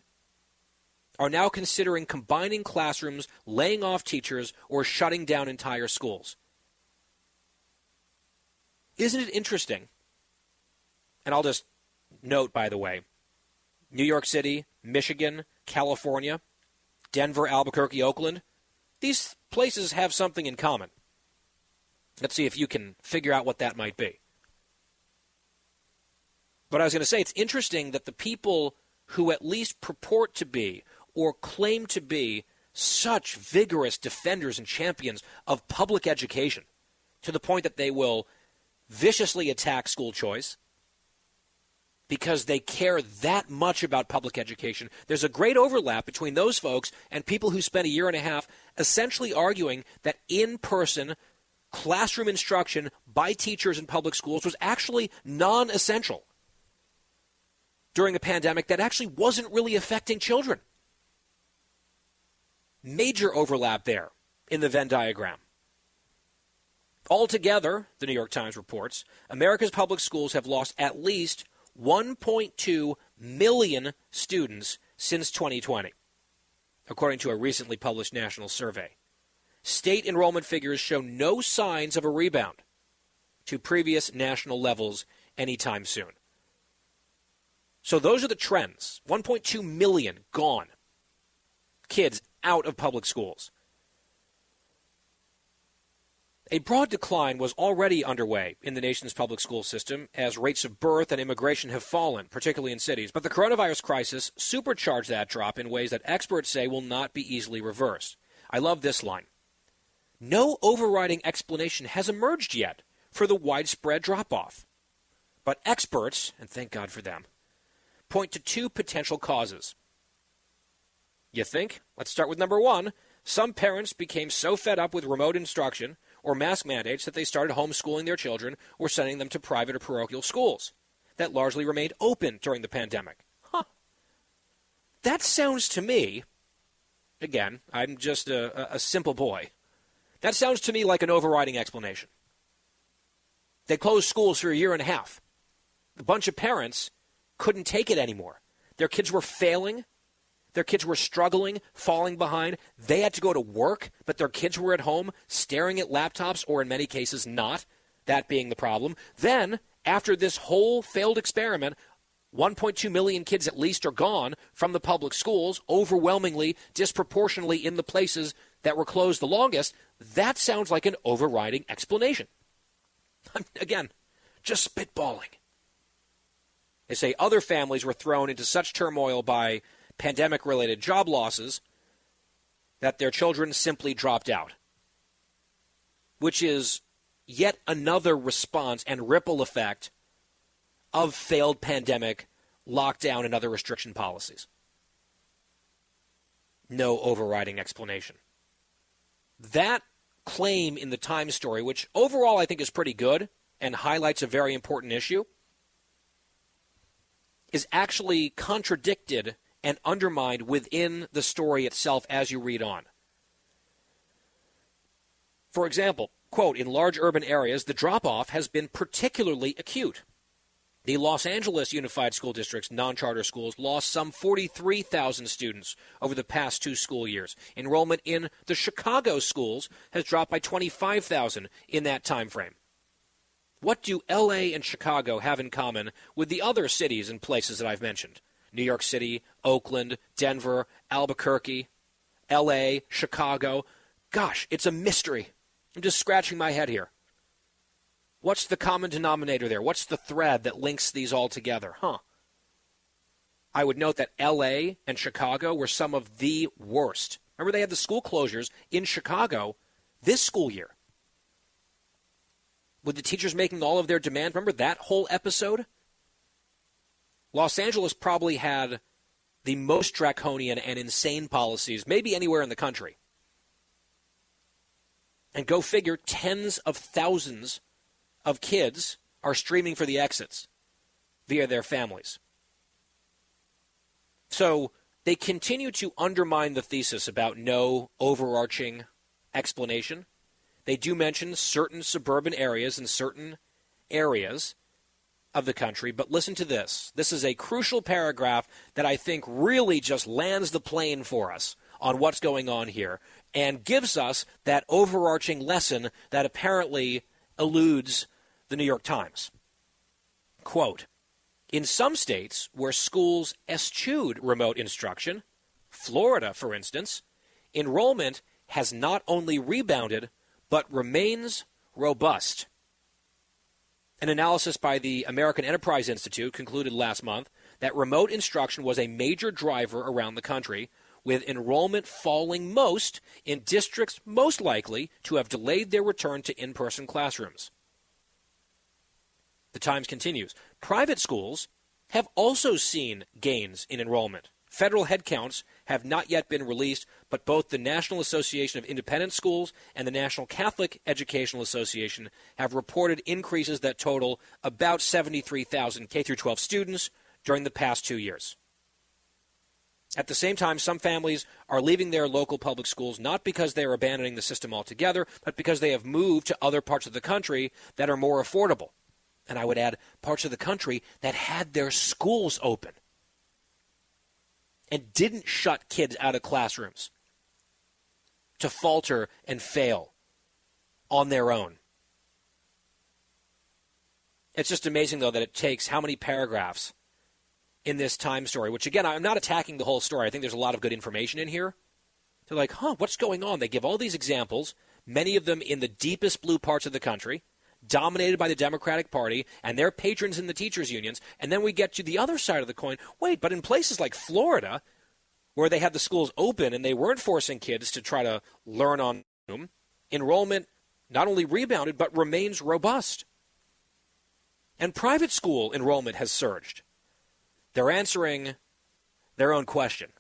are now considering combining classrooms, laying off teachers, or shutting down entire schools. Isn't it interesting? And I'll just note, by the way, New York City, Michigan, California, Denver, Albuquerque, Oakland, these places have something in common. Let's see if you can figure out what that might be. But I was going to say, it's interesting that the people who at least purport to be or claim to be such vigorous defenders and champions of public education to the point that they will viciously attack school choice because they care that much about public education. There's a great overlap between those folks and people who spent a year and a half essentially arguing that in person classroom instruction by teachers in public schools was actually non essential during a pandemic that actually wasn't really affecting children. Major overlap there in the Venn diagram. Altogether, the New York Times reports, America's public schools have lost at least 1.2 million students since 2020, according to a recently published national survey. State enrollment figures show no signs of a rebound to previous national levels anytime soon. So those are the trends 1.2 million gone. Kids out of public schools. A broad decline was already underway in the nation's public school system as rates of birth and immigration have fallen, particularly in cities. But the coronavirus crisis supercharged that drop in ways that experts say will not be easily reversed. I love this line. No overriding explanation has emerged yet for the widespread drop off. But experts, and thank God for them, point to two potential causes. You think? Let's start with number one. Some parents became so fed up with remote instruction or mask mandates that they started homeschooling their children or sending them to private or parochial schools that largely remained open during the pandemic. Huh. That sounds to me, again, I'm just a, a simple boy. That sounds to me like an overriding explanation. They closed schools for a year and a half. A bunch of parents couldn't take it anymore. Their kids were failing. Their kids were struggling, falling behind. They had to go to work, but their kids were at home staring at laptops, or in many cases, not. That being the problem. Then, after this whole failed experiment, 1.2 million kids at least are gone from the public schools, overwhelmingly, disproportionately in the places that were closed the longest. That sounds like an overriding explanation. Again, just spitballing. They say other families were thrown into such turmoil by pandemic related job losses that their children simply dropped out, which is yet another response and ripple effect of failed pandemic lockdown and other restriction policies. No overriding explanation. That claim in the Times story, which overall I think is pretty good and highlights a very important issue, is actually contradicted and undermined within the story itself as you read on. For example, quote, in large urban areas, the drop off has been particularly acute. The Los Angeles Unified School District's non charter schools lost some 43,000 students over the past two school years. Enrollment in the Chicago schools has dropped by 25,000 in that time frame. What do LA and Chicago have in common with the other cities and places that I've mentioned? New York City, Oakland, Denver, Albuquerque, LA, Chicago. Gosh, it's a mystery. I'm just scratching my head here. What's the common denominator there? What's the thread that links these all together? Huh. I would note that LA and Chicago were some of the worst. Remember, they had the school closures in Chicago this school year with the teachers making all of their demands. Remember that whole episode? Los Angeles probably had the most draconian and insane policies, maybe anywhere in the country. And go figure, tens of thousands of kids are streaming for the exits via their families. So they continue to undermine the thesis about no overarching explanation. They do mention certain suburban areas and certain areas of the country, but listen to this. This is a crucial paragraph that I think really just lands the plane for us on what's going on here and gives us that overarching lesson that apparently eludes the New York Times. Quote In some states where schools eschewed remote instruction, Florida, for instance, enrollment has not only rebounded, but remains robust. An analysis by the American Enterprise Institute concluded last month that remote instruction was a major driver around the country, with enrollment falling most in districts most likely to have delayed their return to in person classrooms. The Times continues Private schools have also seen gains in enrollment. Federal headcounts have not yet been released, but both the National Association of Independent Schools and the National Catholic Educational Association have reported increases that total about 73,000 K 12 students during the past 2 years. At the same time, some families are leaving their local public schools not because they are abandoning the system altogether, but because they have moved to other parts of the country that are more affordable. And I would add parts of the country that had their schools open and didn't shut kids out of classrooms to falter and fail on their own. It's just amazing, though, that it takes how many paragraphs in this time story, which, again, I'm not attacking the whole story. I think there's a lot of good information in here. They're like, huh, what's going on? They give all these examples, many of them in the deepest blue parts of the country, dominated by the Democratic Party and their patrons in the teachers' unions. And then we get to the other side of the coin. Wait, but in places like Florida, where they had the schools open and they weren't forcing kids to try to learn on Zoom, enrollment not only rebounded but remains robust. And private school enrollment has surged. They're answering their own question.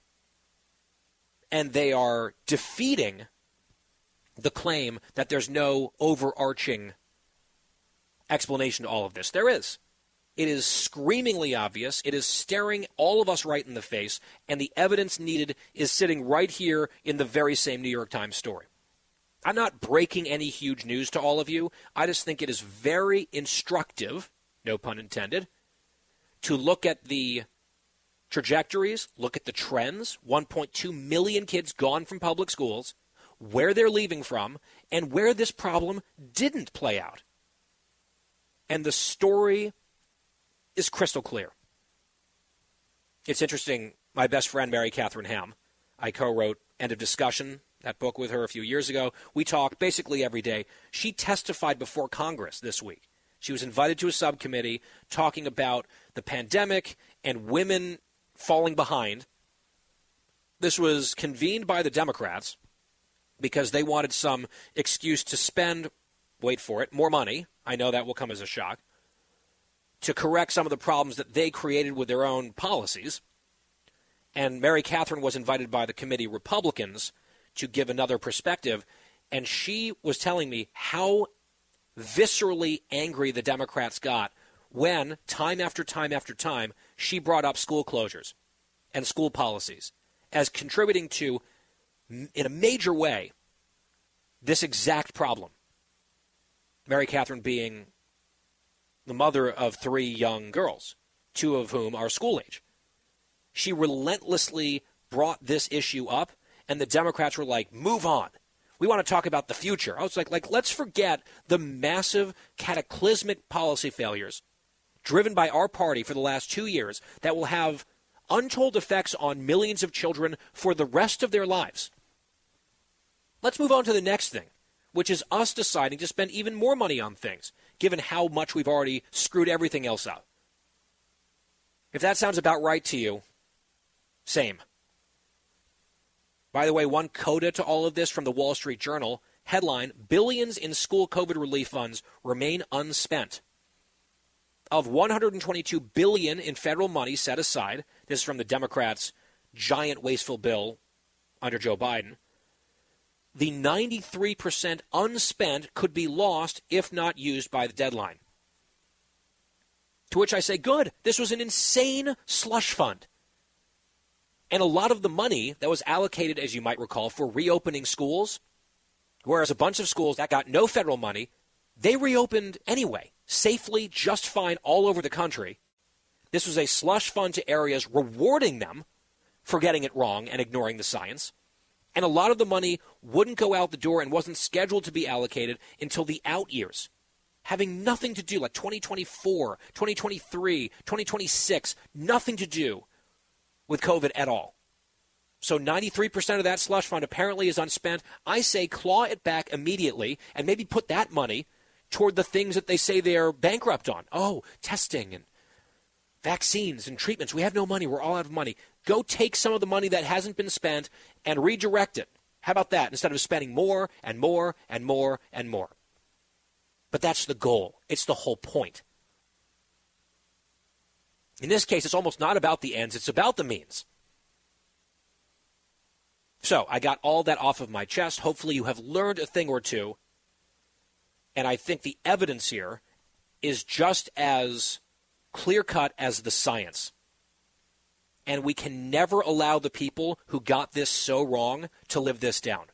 And they are defeating the claim that there's no overarching explanation to all of this. There is. It is screamingly obvious. It is staring all of us right in the face, and the evidence needed is sitting right here in the very same New York Times story. I'm not breaking any huge news to all of you. I just think it is very instructive, no pun intended, to look at the trajectories, look at the trends 1.2 million kids gone from public schools, where they're leaving from, and where this problem didn't play out. And the story is crystal clear. It's interesting. My best friend, Mary Catherine Ham, I co wrote End of Discussion, that book with her a few years ago. We talk basically every day. She testified before Congress this week. She was invited to a subcommittee talking about the pandemic and women falling behind. This was convened by the Democrats because they wanted some excuse to spend, wait for it, more money. I know that will come as a shock to correct some of the problems that they created with their own policies. And Mary Catherine was invited by the committee Republicans to give another perspective. And she was telling me how viscerally angry the Democrats got when, time after time after time, she brought up school closures and school policies as contributing to, in a major way, this exact problem. Mary Catherine being the mother of three young girls, two of whom are school age. She relentlessly brought this issue up, and the Democrats were like, move on. We want to talk about the future. I was like, like let's forget the massive cataclysmic policy failures driven by our party for the last two years that will have untold effects on millions of children for the rest of their lives. Let's move on to the next thing, which is us deciding to spend even more money on things given how much we've already screwed everything else up. If that sounds about right to you, same. By the way, one coda to all of this from the Wall Street Journal headline Billions in school COVID relief funds remain unspent. Of 122 billion in federal money set aside, this is from the Democrats' giant wasteful bill under Joe Biden the 93% unspent could be lost if not used by the deadline. To which I say, good. This was an insane slush fund. And a lot of the money that was allocated, as you might recall, for reopening schools, whereas a bunch of schools that got no federal money, they reopened anyway, safely, just fine, all over the country. This was a slush fund to areas rewarding them for getting it wrong and ignoring the science and a lot of the money wouldn't go out the door and wasn't scheduled to be allocated until the out years, having nothing to do, like 2024, 2023, 2026, nothing to do with COVID at all. So 93% of that slush fund apparently is unspent. I say claw it back immediately and maybe put that money toward the things that they say they're bankrupt on. Oh, testing and vaccines and treatments. We have no money. We're all out of money. Go take some of the money that hasn't been spent and redirect it. How about that? Instead of spending more and more and more and more. But that's the goal, it's the whole point. In this case, it's almost not about the ends, it's about the means. So I got all that off of my chest. Hopefully, you have learned a thing or two. And I think the evidence here is just as clear cut as the science. And we can never allow the people who got this so wrong to live this down.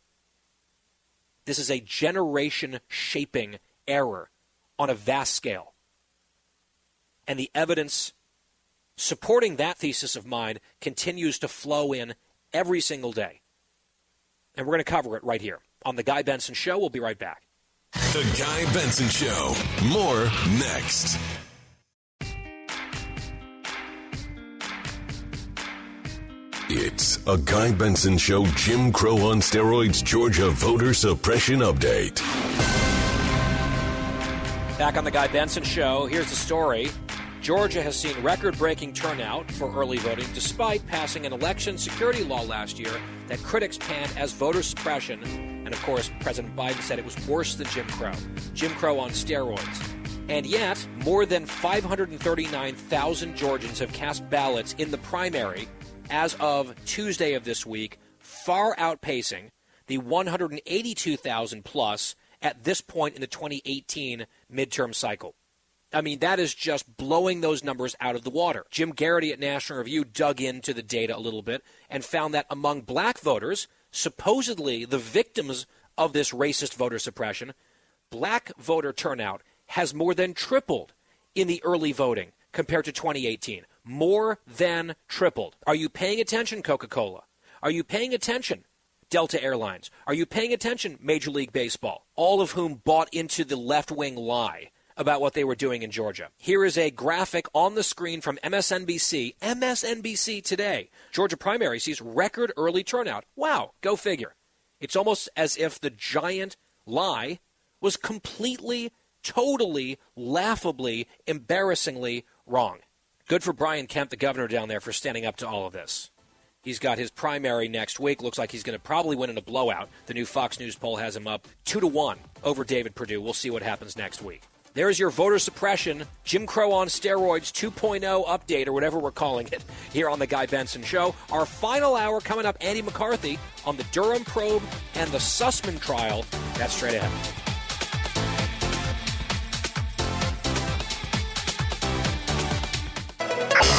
This is a generation shaping error on a vast scale. And the evidence supporting that thesis of mine continues to flow in every single day. And we're going to cover it right here on The Guy Benson Show. We'll be right back. The Guy Benson Show. More next. It's a Guy Benson Show Jim Crow on steroids Georgia voter suppression update. Back on the Guy Benson Show, here's the story. Georgia has seen record breaking turnout for early voting despite passing an election security law last year that critics panned as voter suppression. And of course, President Biden said it was worse than Jim Crow. Jim Crow on steroids. And yet, more than 539,000 Georgians have cast ballots in the primary as of Tuesday of this week, far outpacing the 182,000 plus at this point in the 2018 midterm cycle. I mean, that is just blowing those numbers out of the water. Jim Geraghty at National Review dug into the data a little bit and found that among black voters, supposedly the victims of this racist voter suppression, black voter turnout has more than tripled in the early voting compared to 2018. More than tripled. Are you paying attention, Coca Cola? Are you paying attention, Delta Airlines? Are you paying attention, Major League Baseball? All of whom bought into the left wing lie about what they were doing in Georgia. Here is a graphic on the screen from MSNBC. MSNBC today. Georgia primary sees record early turnout. Wow, go figure. It's almost as if the giant lie was completely, totally, laughably, embarrassingly wrong. Good for Brian Kemp, the governor down there, for standing up to all of this. He's got his primary next week. Looks like he's going to probably win in a blowout. The new Fox News poll has him up two to one over David Perdue. We'll see what happens next week. There's your voter suppression, Jim Crow on steroids 2.0 update, or whatever we're calling it, here on The Guy Benson Show. Our final hour coming up Andy McCarthy on the Durham probe and the Sussmann trial. That's straight ahead.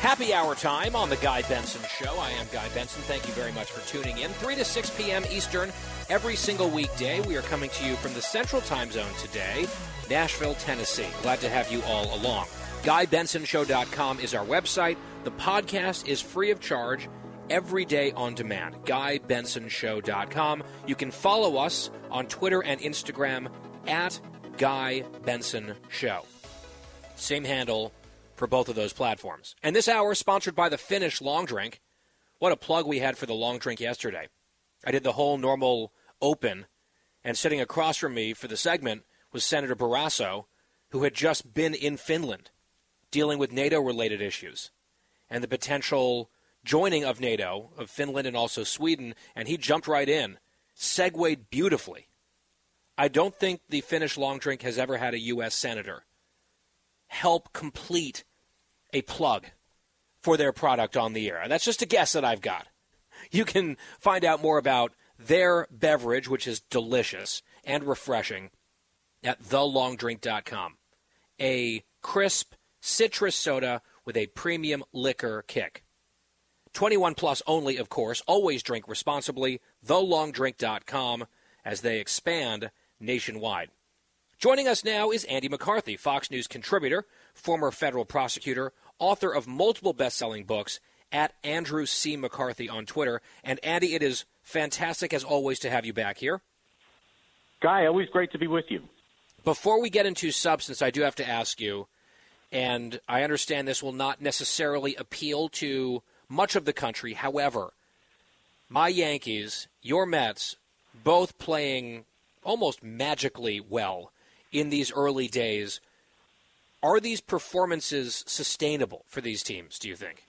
Happy hour time on the Guy Benson Show. I am Guy Benson. Thank you very much for tuning in. 3 to 6 p.m. Eastern every single weekday. We are coming to you from the Central Time Zone today, Nashville, Tennessee. Glad to have you all along. GuyBensonShow.com is our website. The podcast is free of charge every day on demand. GuyBensonShow.com. You can follow us on Twitter and Instagram at Guy Benson Show. Same handle for both of those platforms. And this hour is sponsored by the Finnish Long Drink. What a plug we had for the long drink yesterday. I did the whole normal open, and sitting across from me for the segment was Senator Barrasso, who had just been in Finland dealing with NATO related issues and the potential joining of NATO, of Finland and also Sweden, and he jumped right in, segued beautifully. I don't think the Finnish long drink has ever had a U.S. senator help complete a plug for their product on the air. That's just a guess that I've got. You can find out more about their beverage, which is delicious and refreshing, at thelongdrink.com. A crisp citrus soda with a premium liquor kick. 21 plus only, of course. Always drink responsibly. Thelongdrink.com as they expand nationwide. Joining us now is Andy McCarthy, Fox News contributor, former federal prosecutor, author of multiple best selling books, at Andrew C. McCarthy on Twitter. And Andy, it is fantastic as always to have you back here. Guy, always great to be with you. Before we get into substance, I do have to ask you, and I understand this will not necessarily appeal to much of the country. However, my Yankees, your Mets, both playing almost magically well in these early days. Are these performances sustainable for these teams, do you think?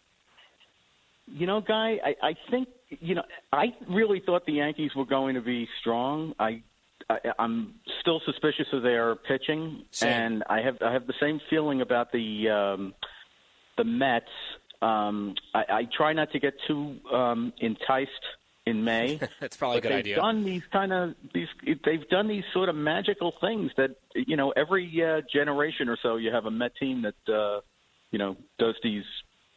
You know, Guy, I, I think, you know, I really thought the Yankees were going to be strong. I I, I'm still suspicious of their pitching, Same. and I have I have the same feeling about the um, the Mets. Um, I, I try not to get too um, enticed in May. That's probably a but good they've idea. Done these kind of these. They've done these sort of magical things that you know every uh, generation or so you have a Met team that uh, you know does these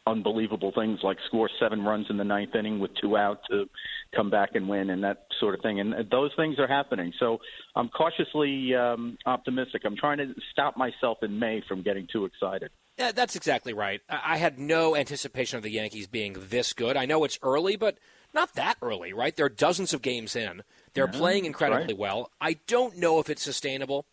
unbelievable things like score seven runs in the ninth inning with two out to come back and win and that sort of thing. And those things are happening. So I'm cautiously um, optimistic. I'm trying to stop myself in May from getting too excited. Yeah, that's exactly right. I had no anticipation of the Yankees being this good. I know it's early, but not that early, right? They're dozens of games in. They're Yeah, playing incredibly right. well. I don't know if it's sustainable,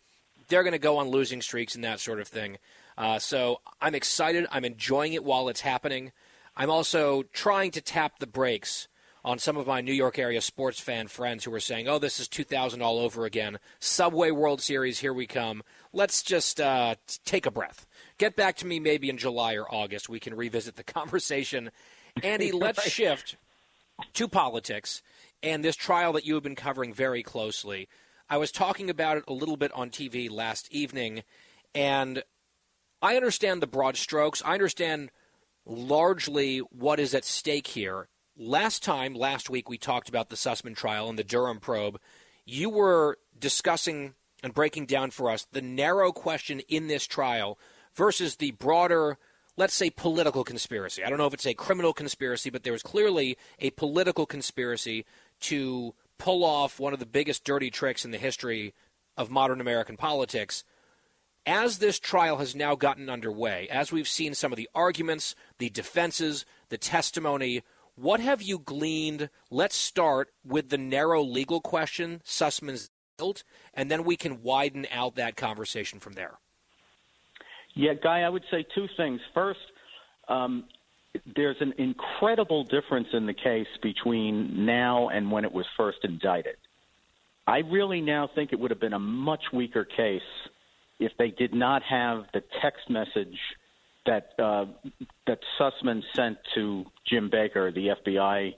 they're going to go on losing streaks and that sort of thing. Uh, so I'm excited. I'm enjoying it while it's happening. I'm also trying to tap the brakes on some of my New York area sports fan friends who are saying, "Oh, this is 2000 all over again. Subway World Series, here we come. Let's just uh, take a breath. Get back to me maybe in July or August. We can revisit the conversation." Andy, let's shift to politics and this trial that you have been covering very closely. I was talking about it a little bit on TV last evening, and I understand the broad strokes. I understand largely what is at stake here. Last time, last week, we talked about the Sussmann trial and the Durham probe. You were discussing and breaking down for us the narrow question in this trial versus the broader, let's say, political conspiracy. I don't know if it's a criminal conspiracy, but there was clearly a political conspiracy to pull off one of the biggest dirty tricks in the history of modern American politics as this trial has now gotten underway, as we've seen some of the arguments, the defenses, the testimony, what have you gleaned? Let's start with the narrow legal question, Sussmann's guilt, and then we can widen out that conversation from there. Yeah, Guy, I would say two things. First, um, there's an incredible difference in the case between now and when it was first indicted. I really now think it would have been a much weaker case if they did not have the text message that uh, that Sussmann sent to Jim Baker, the FBI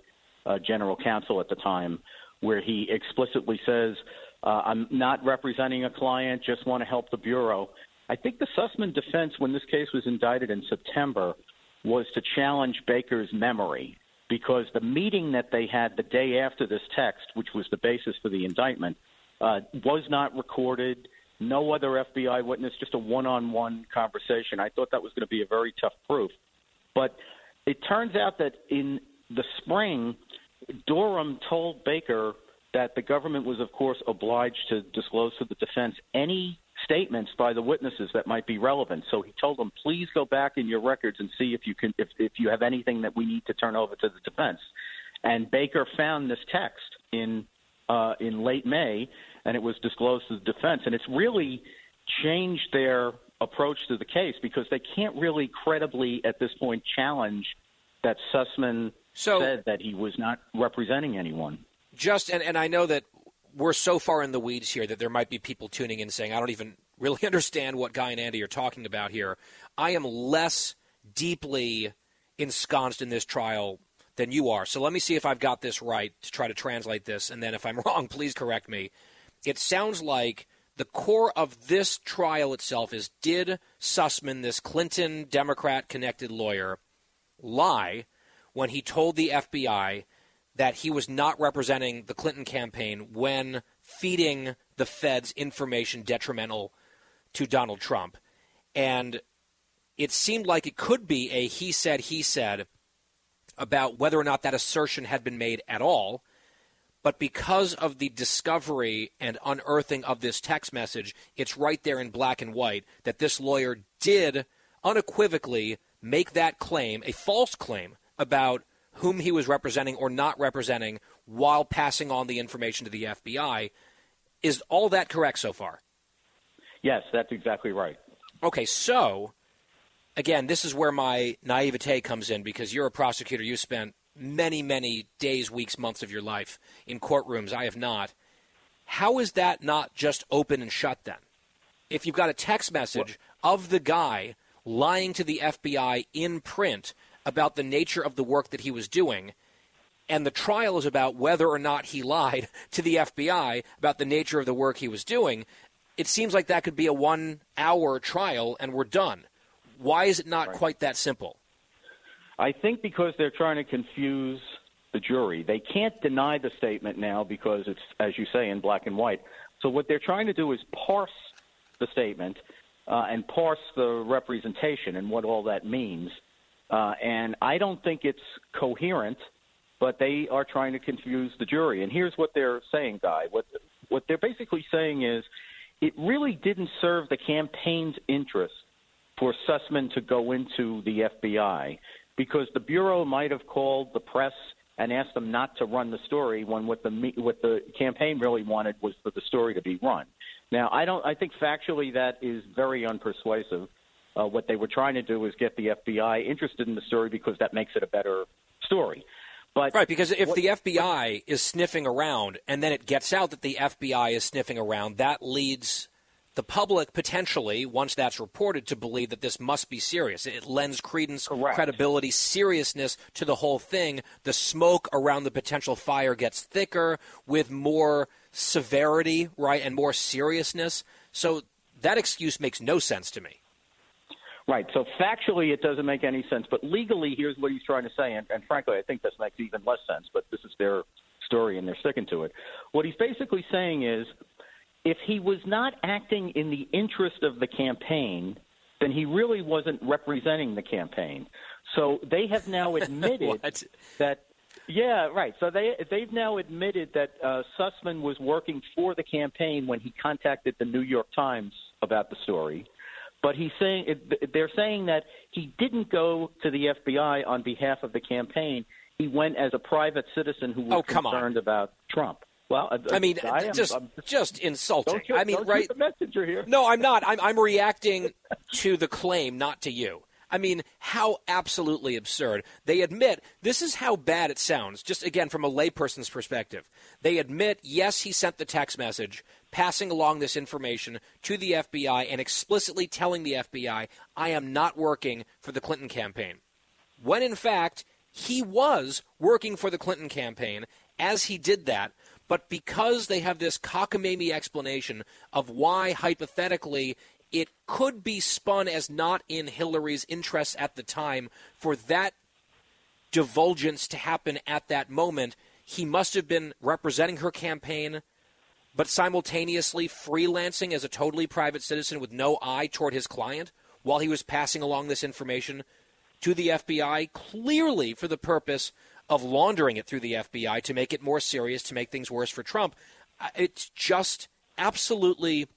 uh, general counsel at the time, where he explicitly says, uh, "I'm not representing a client; just want to help the bureau." I think the Sussmann defense, when this case was indicted in September, was to challenge Baker's memory because the meeting that they had the day after this text, which was the basis for the indictment, uh, was not recorded. No other FBI witness, just a one on one conversation. I thought that was going to be a very tough proof. But it turns out that in the spring, Durham told Baker that the government was, of course, obliged to disclose to the defense any statements by the witnesses that might be relevant. So he told them, please go back in your records and see if you can if, if you have anything that we need to turn over to the defense. And Baker found this text in uh, in late May, and it was disclosed to the defense. And it's really changed their approach to the case because they can't really credibly at this point challenge that Sussmann said that he was not representing anyone. Just and, and I know that we're so far in the weeds here that there might be people tuning in saying, I don't even really understand what Guy and Andy are talking about here. I am less deeply ensconced in this trial than you are. So let me see if I've got this right to try to translate this. And then if I'm wrong, please correct me. It sounds like the core of this trial itself is did Sussmann, this Clinton Democrat connected lawyer, lie when he told the FBI that he was not representing the Clinton campaign when feeding the feds information detrimental to Donald Trump. And it seemed like it could be a he said, he said about whether or not that assertion had been made at all. But because of the discovery and unearthing of this text message, it's right there in black and white that this lawyer did unequivocally make that claim, a false claim, about whom he was representing or not representing while passing on the information to the FBI. Is all that correct so far? Yes, that's exactly right. Okay, so again, this is where my naivete comes in because you're a prosecutor. You spent many, many days, weeks, months of your life in courtrooms. I have not. How is that not just open and shut then? If you've got a text message of the guy lying to the FBI in print about the nature of the work that he was doing, and the trial is about whether or not he lied to the FBI about the nature of the work he was doing, it seems like that could be a one hour trial and we're done. Why is it not quite that simple? I think because they're trying to confuse the jury. They can't deny the statement now because it's, as you say, in black and white. So what they're trying to do is parse the statement uh, and parse the representation and what all that means. Uh, and I don't think it's coherent, but they are trying to confuse the jury. And here's what they're saying, Guy. What what they're basically saying is, it really didn't serve the campaign's interest for Sussmann to go into the FBI because the bureau might have called the press and asked them not to run the story when what the what the campaign really wanted was for the story to be run. Now, I don't. I think factually that is very unpersuasive. Uh, what they were trying to do was get the FBI interested in the story because that makes it a better story. But right, because if what, the FBI is sniffing around and then it gets out that the FBI is sniffing around, that leads the public potentially, once that's reported, to believe that this must be serious. It lends credence, Correct. credibility, seriousness to the whole thing. The smoke around the potential fire gets thicker with more severity, right, and more seriousness. So that excuse makes no sense to me. Right. So factually, it doesn't make any sense. But legally, here's what he's trying to say. And, and frankly, I think this makes even less sense. But this is their story, and they're sticking to it. What he's basically saying is, if he was not acting in the interest of the campaign, then he really wasn't representing the campaign. So they have now admitted that. Yeah, right. So they they've now admitted that uh, Sussmann was working for the campaign when he contacted the New York Times about the story. But he's saying they're saying that he didn't go to the FBI on behalf of the campaign. He went as a private citizen who was oh, concerned on. about Trump. Well, uh, I mean, I am, just I'm, just insulting. Don't shoot, I mean, right? the messenger here. No, I'm not. I'm I'm reacting to the claim, not to you. I mean, how absolutely absurd. They admit this is how bad it sounds, just again from a layperson's perspective. They admit, yes, he sent the text message, passing along this information to the FBI and explicitly telling the FBI, I am not working for the Clinton campaign. When in fact, he was working for the Clinton campaign as he did that, but because they have this cockamamie explanation of why, hypothetically, it could be spun as not in Hillary's interests at the time for that divulgence to happen at that moment. He must have been representing her campaign, but simultaneously freelancing as a totally private citizen with no eye toward his client while he was passing along this information to the FBI, clearly for the purpose of laundering it through the FBI to make it more serious, to make things worse for Trump. Uh, it's just absolutely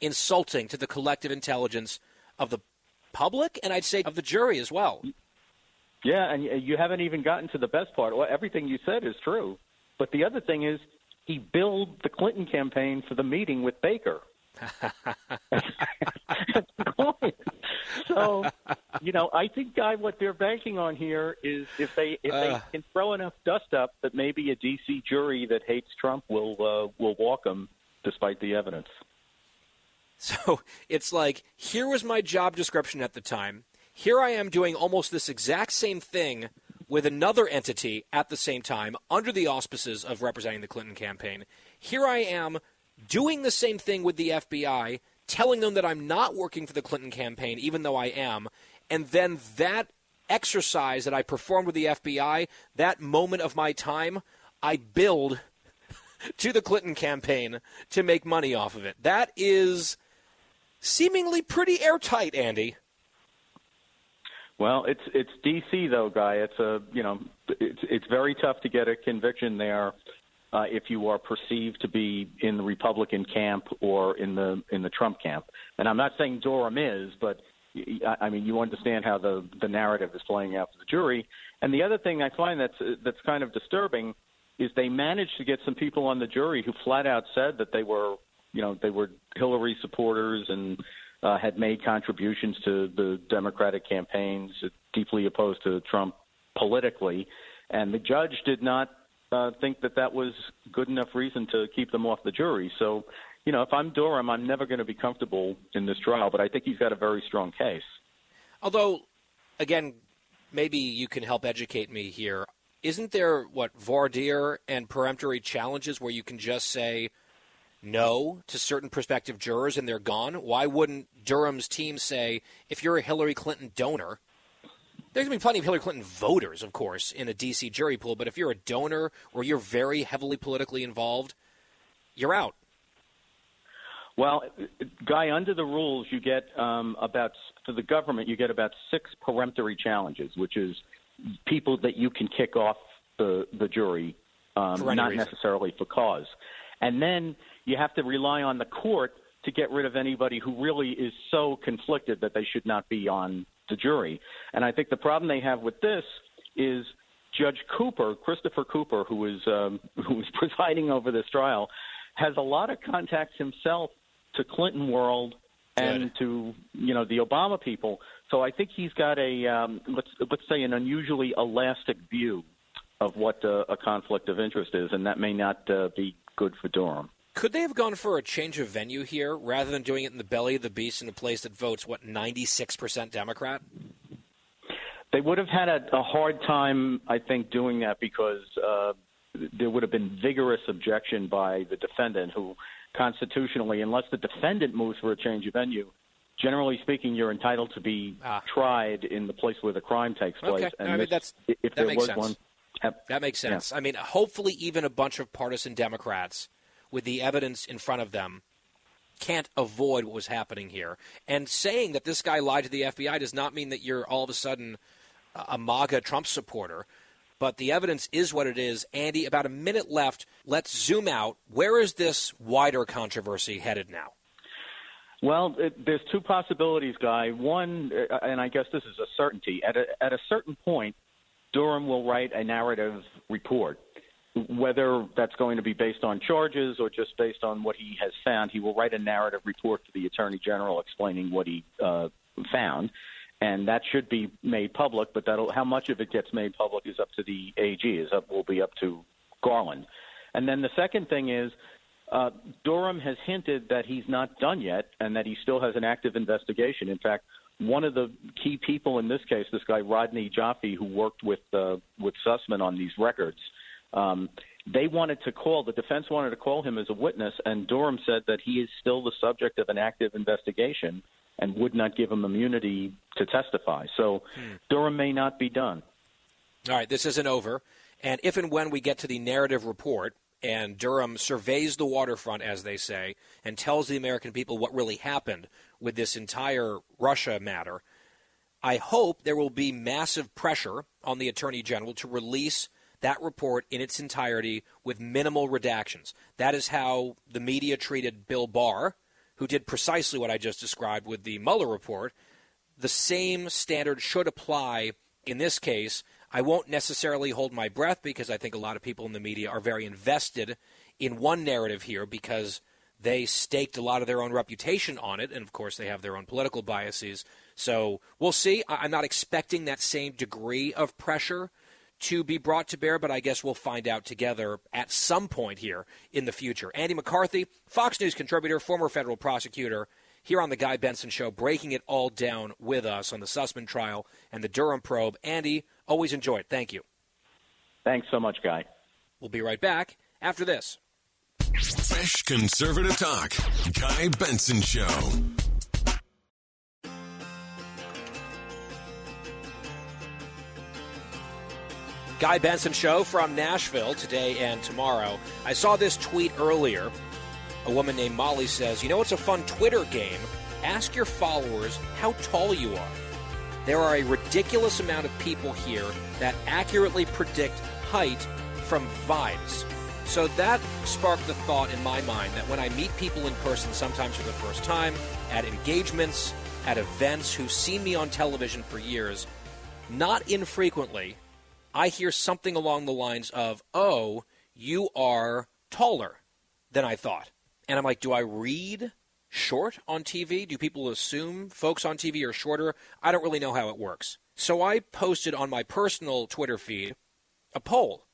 insulting to the collective intelligence of the public and I'd say of the jury as well. Yeah, and you haven't even gotten to the best part. Well, everything you said is true. But the other thing is, he billed the Clinton campaign for the meeting with Baker. so, you know, I think, Guy, what they're banking on here is if they if Uh. they can throw enough dust up that maybe a D.C. jury that hates Trump will uh, will walk him despite the evidence. So it's like, here was my job description at the time. Here I am doing almost this exact same thing with another entity at the same time under the auspices of representing the Clinton campaign. Here I am doing the same thing with the FBI, telling them that I'm not working for the Clinton campaign, even though I am. And then that exercise that I performed with the FBI, that moment of my time, I billed to the Clinton campaign to make money off of it. That is seemingly pretty airtight, Andy. Well, it's it's D.C. though, guy. It's a you know it's it's very tough to get a conviction there uh, if you are perceived to be in the Republican camp or in the in the Trump camp. And I'm not saying Durham is, but I mean you understand how the the narrative is playing out for the jury. And the other thing I find that's that's kind of disturbing is they managed to get some people on the jury who flat out said that they were you know they were Hillary supporters and uh, had made contributions to the Democratic campaigns, deeply opposed to Trump politically, and the judge did not uh, think that that was good enough reason to keep them off the jury. So, you know, if I'm Durham, I'm never going to be comfortable in this trial, but I think he's got a very strong case. Although, again, maybe you can help educate me here. Isn't there what voir dire and peremptory challenges where you can just say no to certain prospective jurors and they're gone? Why wouldn't Durham's team say if you're a Hillary Clinton donor? There's going to be plenty of Hillary Clinton voters, of course, in a D.C. jury pool, but if you're a donor or you're very heavily politically involved, you're out. Well, Guy, under the rules, you get um, about, for the government, you get about six peremptory challenges, which is people that you can kick off the, the jury, um, not reason. necessarily for cause. And then you have to rely on the court to get rid of anybody who really is so conflicted that they should not be on the jury. And I think the problem they have with this is Judge Cooper, Christopher Cooper, who is um, who is presiding over this trial, has a lot of contacts himself to Clinton world and to you know the Obama people. So I think he's got a um, let's let's say an unusually elastic view of what uh, a conflict of interest is, and that may not uh, be good for Durham. Could they have gone for a change of venue here rather than doing it in the belly of the beast in a place that votes what ninety six percent Democrat? They would have had a, a hard time, I think, doing that because uh, there would have been vigorous objection by the defendant, who constitutionally, unless the defendant moves for a change of venue, generally speaking, you're entitled to be tried in the place where the crime takes place. Ah. Okay, And I mean this- that's if that there makes was sense. one, Yep. That makes Yeah. sense. I mean, hopefully, even a bunch of partisan Democrats with the evidence in front of them can't avoid what was happening here. And saying that this guy lied to the FBI does not mean that you're all of a sudden a a MAGA Trump supporter. But the evidence is what it is. Andy, about a minute left. Let's zoom out. Where is this wider controversy headed now? Well, it, there's two possibilities, Guy. One, uh, and I guess this is a certainty. At a, at a certain point, Durham will write a narrative report. Whether that's going to be based on charges or just based on what he has found, he will write a narrative report to the Attorney General explaining what he uh, found. And that should be made public, but that'll, how much of it gets made public is up to the AG, is up, will be up to Garland. And then the second thing is uh, Durham has hinted that he's not done yet and that he still has an active investigation. In fact, one of the key people in this case, this guy Rodney Joffe, who worked with uh, with Sussmann on these records, um, they wanted to call the defense wanted to call him as a witness, and Durham said that he is still the subject of an active investigation and would not give him immunity to testify. So Durham may not be done. All right, this isn't over. And if and when we get to the narrative report and Durham surveys the waterfront, as they say, and tells the American people what really happened with this entire Russia matter, I hope there will be massive pressure on the Attorney General to release that report in its entirety with minimal redactions. That is how the media treated Bill Barr, who did precisely what I just described with the Mueller report. The same standard should apply in this case. I won't necessarily hold my breath because I think a lot of people in the media are very invested in one narrative here because they staked a lot of their own reputation on it, and of course they have their own political biases. So we'll see. I'm not expecting that same degree of pressure to be brought to bear, but I guess we'll find out together at some point here in the future. Andy McCarthy, Fox News contributor, former federal prosecutor, here on the Guy Benson Show, breaking it all down with us on the Sussmann trial and the Durham probe. Andy, always enjoy it. Thank you. Thanks so much, Guy. We'll be right back after this. Fresh conservative talk. Guy Benson Show. Guy Benson Show from Nashville today and tomorrow. I saw this tweet earlier. A woman named Molly says, You know, it's a fun Twitter game. Ask your followers how tall you are. There are a ridiculous amount of people here that accurately predict height from vibes. So that sparked the thought in my mind that when I meet people in person, sometimes for the first time, at engagements, at events, who've seen me on television for years, not infrequently, I hear something along the lines of, Oh, you are taller than I thought. And I'm like, Do I read short on TV? Do people assume folks on TV are shorter? I don't really know how it works. So I posted on my personal Twitter feed a poll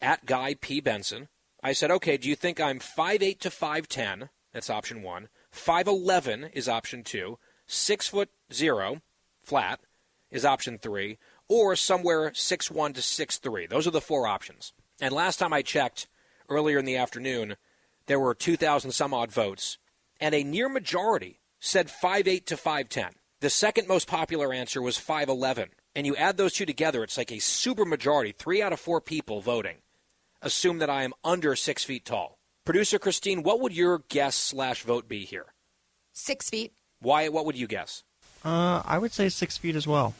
at Guy P. Benson. I said, okay, do you think I'm 5'8 to 5'10? That's option one. 5'11 is option two. Six foot zero, flat, is option three. Or somewhere 6'1 to 6'3. Those are the four options. And last time I checked, earlier in the afternoon, there were 2,000 some odd votes, and a near majority said 5'8 to 5'10. The second most popular answer was 5'11. And you add those two together, it's like a super majority, three out of four people voting assume that I am under six feet tall. Producer Christine, what would your guess slash vote be here? Six feet. Why? What would you guess? Uh, I would say six feet as well.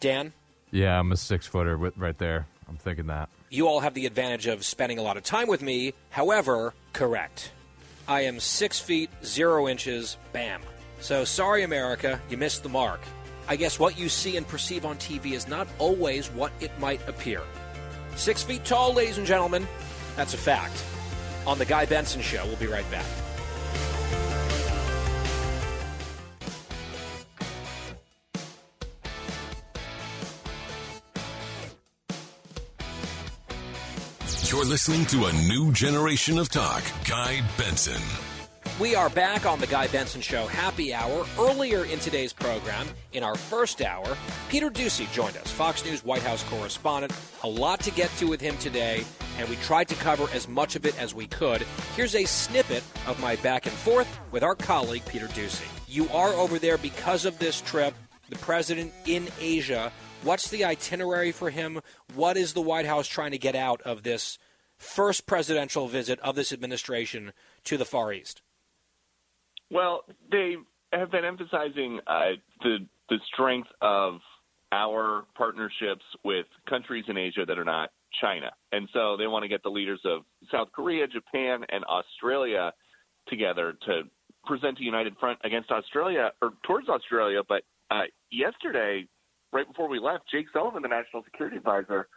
Dan, Yeah, I'm a six footer with right there. I'm thinking that. you all have the advantage of spending a lot of time with me. However, correct. I am six feet zero inches. Bam. So sorry, America, you missed the mark. I guess what you see and perceive on TV is not always what it might appear. Six feet tall, ladies and gentlemen. That's a fact. On The Guy Benson Show, we'll be right back. You're listening to a new generation of talk. Guy Benson. We are back on the Guy Benson Show happy hour. Earlier in today's program, in our first hour, Peter Doocy joined us, Fox News White House correspondent. A lot to get to with him today, and we tried to cover as much of it as we could. Here's a snippet of my back and forth with our colleague, Peter Doocy. You are over there because of this trip, the president in Asia. What's the itinerary for him? What is the White House trying to get out of this first presidential visit of this administration to the Far East? Well, they have been emphasizing uh, the the strength of our partnerships with countries in Asia that are not China, and so they want to get the leaders of South Korea, Japan, and Australia together to present a united front against Australia or towards Australia. But uh, yesterday, right before we left, Jake Sullivan, the national security advisor,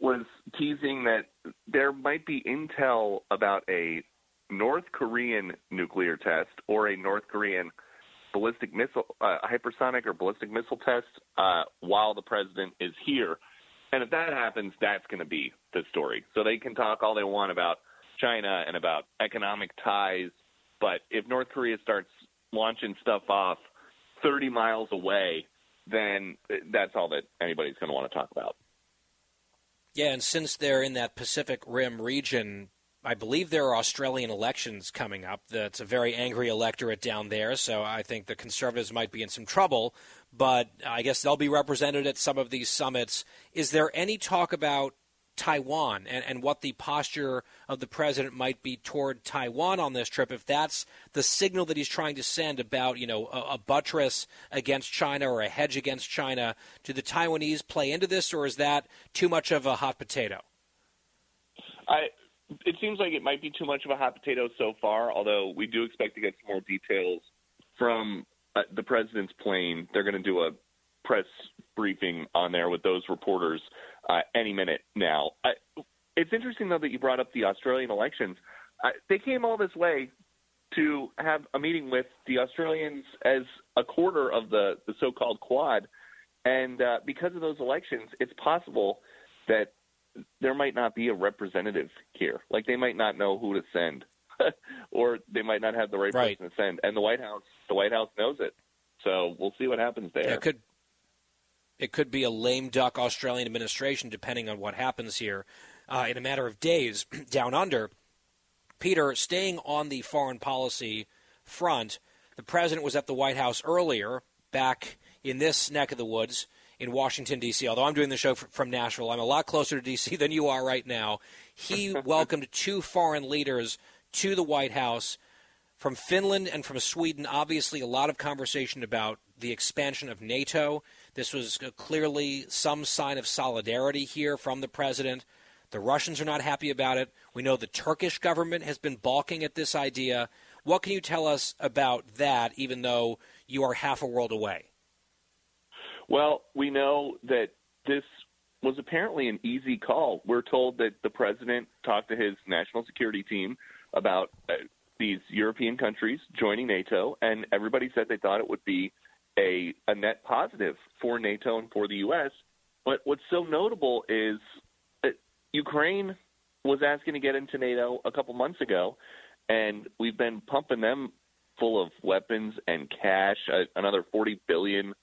was teasing that there might be intel about a North Korean nuclear test or a North Korean ballistic missile, uh, hypersonic or ballistic missile test uh, while the president is here. And if that happens, that's going to be the story. So they can talk all they want about China and about economic ties, but if North Korea starts launching stuff off 30 miles away, then that's all that anybody's going to want to talk about. Yeah, and since they're in that Pacific Rim region, I believe there are Australian elections coming up. That's a very angry electorate down there, so I think the Conservatives might be in some trouble. But I guess they'll be represented at some of these summits. Is there any talk about Taiwan and, and what the posture of the president might be toward Taiwan on this trip? If that's the signal that he's trying to send about, you know, a, a buttress against China or a hedge against China, do the Taiwanese play into this, or is that too much of a hot potato? I it seems like it might be too much of a hot potato so far, although we do expect to get some more details from uh, the president's plane. They're going to do a press briefing on there with those reporters uh, any minute now. I, it's interesting, though, that you brought up the Australian elections. Uh, they came all this way to have a meeting with the Australians as a quarter of the, the so called Quad. And uh, because of those elections, it's possible that there might not be a representative here. Like they might not know who to send, or they might not have the right, right, person to send. And the White House, the White House knows it. So we'll see what happens there. Yeah, it could it could be a lame duck Australian administration, depending on what happens here uh, in a matter of days down under. Peter, staying on the foreign policy front, the president was at the White House earlier, back in this neck of the woods in Washington, D.C. Although I'm doing the show from Nashville, I'm a lot closer to D.C. than you are right now. He welcomed two foreign leaders to the White House from Finland and from Sweden. Obviously, a lot of conversation about the expansion of NATO. This was clearly some sign of solidarity here from the president. The Russians are not happy about it. We know the Turkish government has been balking at this idea. What can you tell us about that, even though you are half a world away? Well, we know that this was apparently an easy call. We're told that the president talked to his national security team about uh, these European countries joining NATO, and everybody said they thought it would be a, a net positive for NATO and for the U.S. But what's so notable is that Ukraine was asking to get into NATO a couple months ago, and we've been pumping them full of weapons and cash, uh, another 40 billion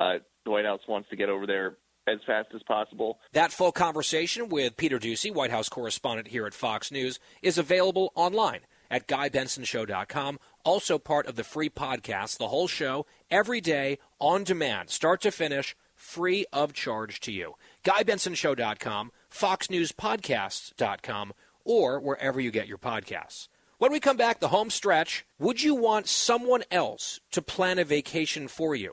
uh, the White House wants to get over there as fast as possible. That full conversation with Peter Doocy, White House correspondent here at Fox News, is available online at GuyBensonShow.com. Also part of the free podcast, the whole show, every day, on demand, start to finish, free of charge to you. GuyBensonShow.com, FoxNewsPodcasts.com, or wherever you get your podcasts. When we come back, the home stretch, would you want someone else to plan a vacation for you?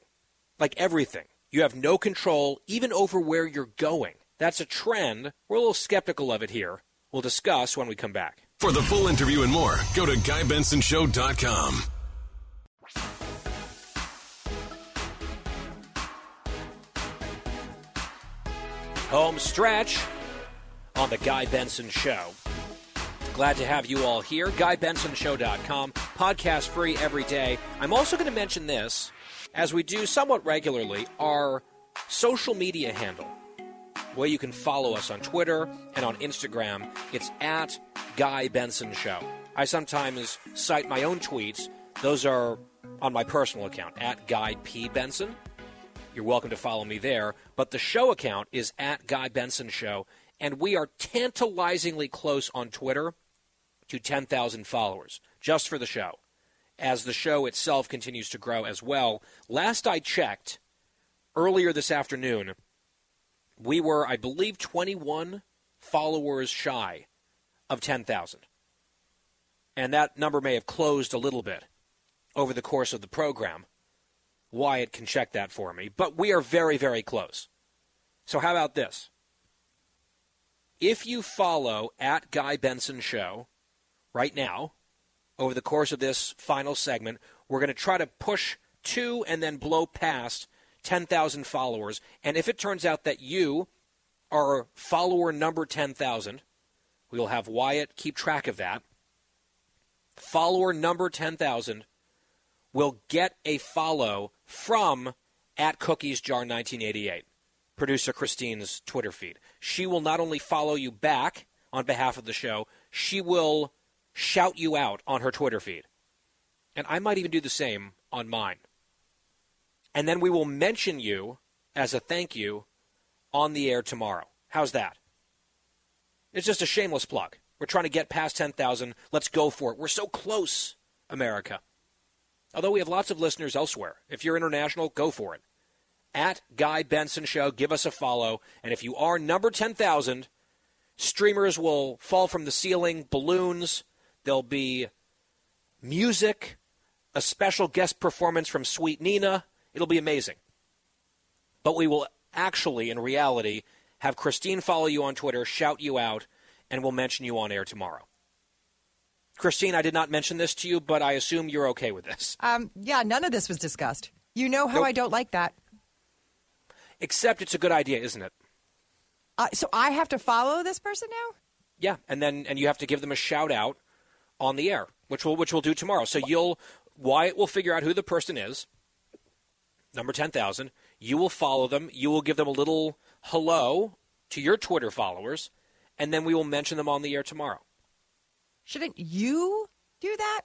Like everything. You have no control even over where you're going. That's a trend. We're a little skeptical of it here. We'll discuss when we come back. For the full interview and more, go to GuyBensonShow.com. Home stretch on the Guy Benson Show. Glad to have you all here. GuyBensonShow.com. Podcast free every day. I'm also going to mention this as we do somewhat regularly, our social media handle. Way you can follow us on Twitter and on Instagram. It's at Guy Benson Show. I sometimes cite my own tweets. Those are on my personal account, at Guy P. Benson. You're welcome to follow me there. But the show account is at Guy Benson Show, and we are tantalizingly close on Twitter to 10,000 followers just for the show, as the show itself continues to grow as well. Last I checked, earlier this afternoon, we were, I believe, 21 followers shy of 10,000. And that number may have closed a little bit over the course of the program. Wyatt can check that for me. But we are very, very close. So, how about this? If you follow at Guy Benson Show right now, over the course of this final segment, we're going to try to push to and then blow past 10,000 followers. And if it turns out that you are follower number 10,000, we'll have Wyatt keep track of that. Follower number 10,000 will get a follow from at Cookies Jar 1988, producer Christine's Twitter feed. She will not only follow you back on behalf of the show, she will shout you out on her Twitter feed. And I might even do the same on mine. And then we will mention you as a thank you on the air tomorrow. How's that? It's just a shameless plug. We're trying to get past 10,000. Let's go for it. We're so close, America. Although we have lots of listeners elsewhere. If you're international, go for it. At Guy Benson Show, give us a follow. And if you are number 10,000, streamers will fall from the ceiling, balloons, there'll be music, a special guest performance from Sweet Nina. It'll be amazing. But we will actually, in reality, have Christine follow you on Twitter, shout you out, and we'll mention you on air tomorrow. Christine, I did not mention this to you, but I assume you're okay with this. Um, yeah, none of this was discussed. You know how Nope. I don't like that. Except it's a good idea, isn't it? Uh, so I have to follow this person now? Yeah, and then and you have to give them a shout out on the air, which we'll which we'll do tomorrow. So you'll Wyatt will figure out who the person is. Number ten thousand. You will follow them. You will give them a little hello to your Twitter followers, and then we will mention them on the air tomorrow. Shouldn't you do that?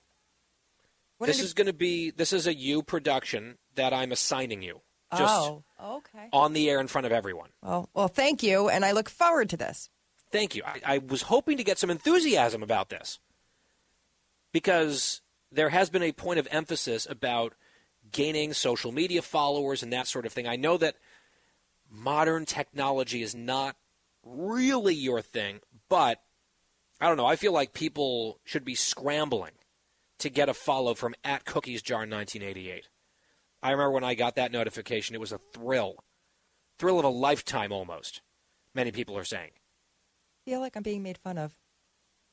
What this is it- is going to be this is a you production that I'm assigning you just oh, okay. on the air in front of everyone. Well, well, thank you, and I look forward to this. Thank you. I, I was hoping to get some enthusiasm about this because there has been a point of emphasis about gaining social media followers and that sort of thing. I know that modern technology is not really your thing, but I don't know. I feel like people should be scrambling to get a follow from at Cookies Jar 1988. I remember when I got that notification, it was a thrill. Thrill of a lifetime almost, many people are saying. feel like I'm being made fun of.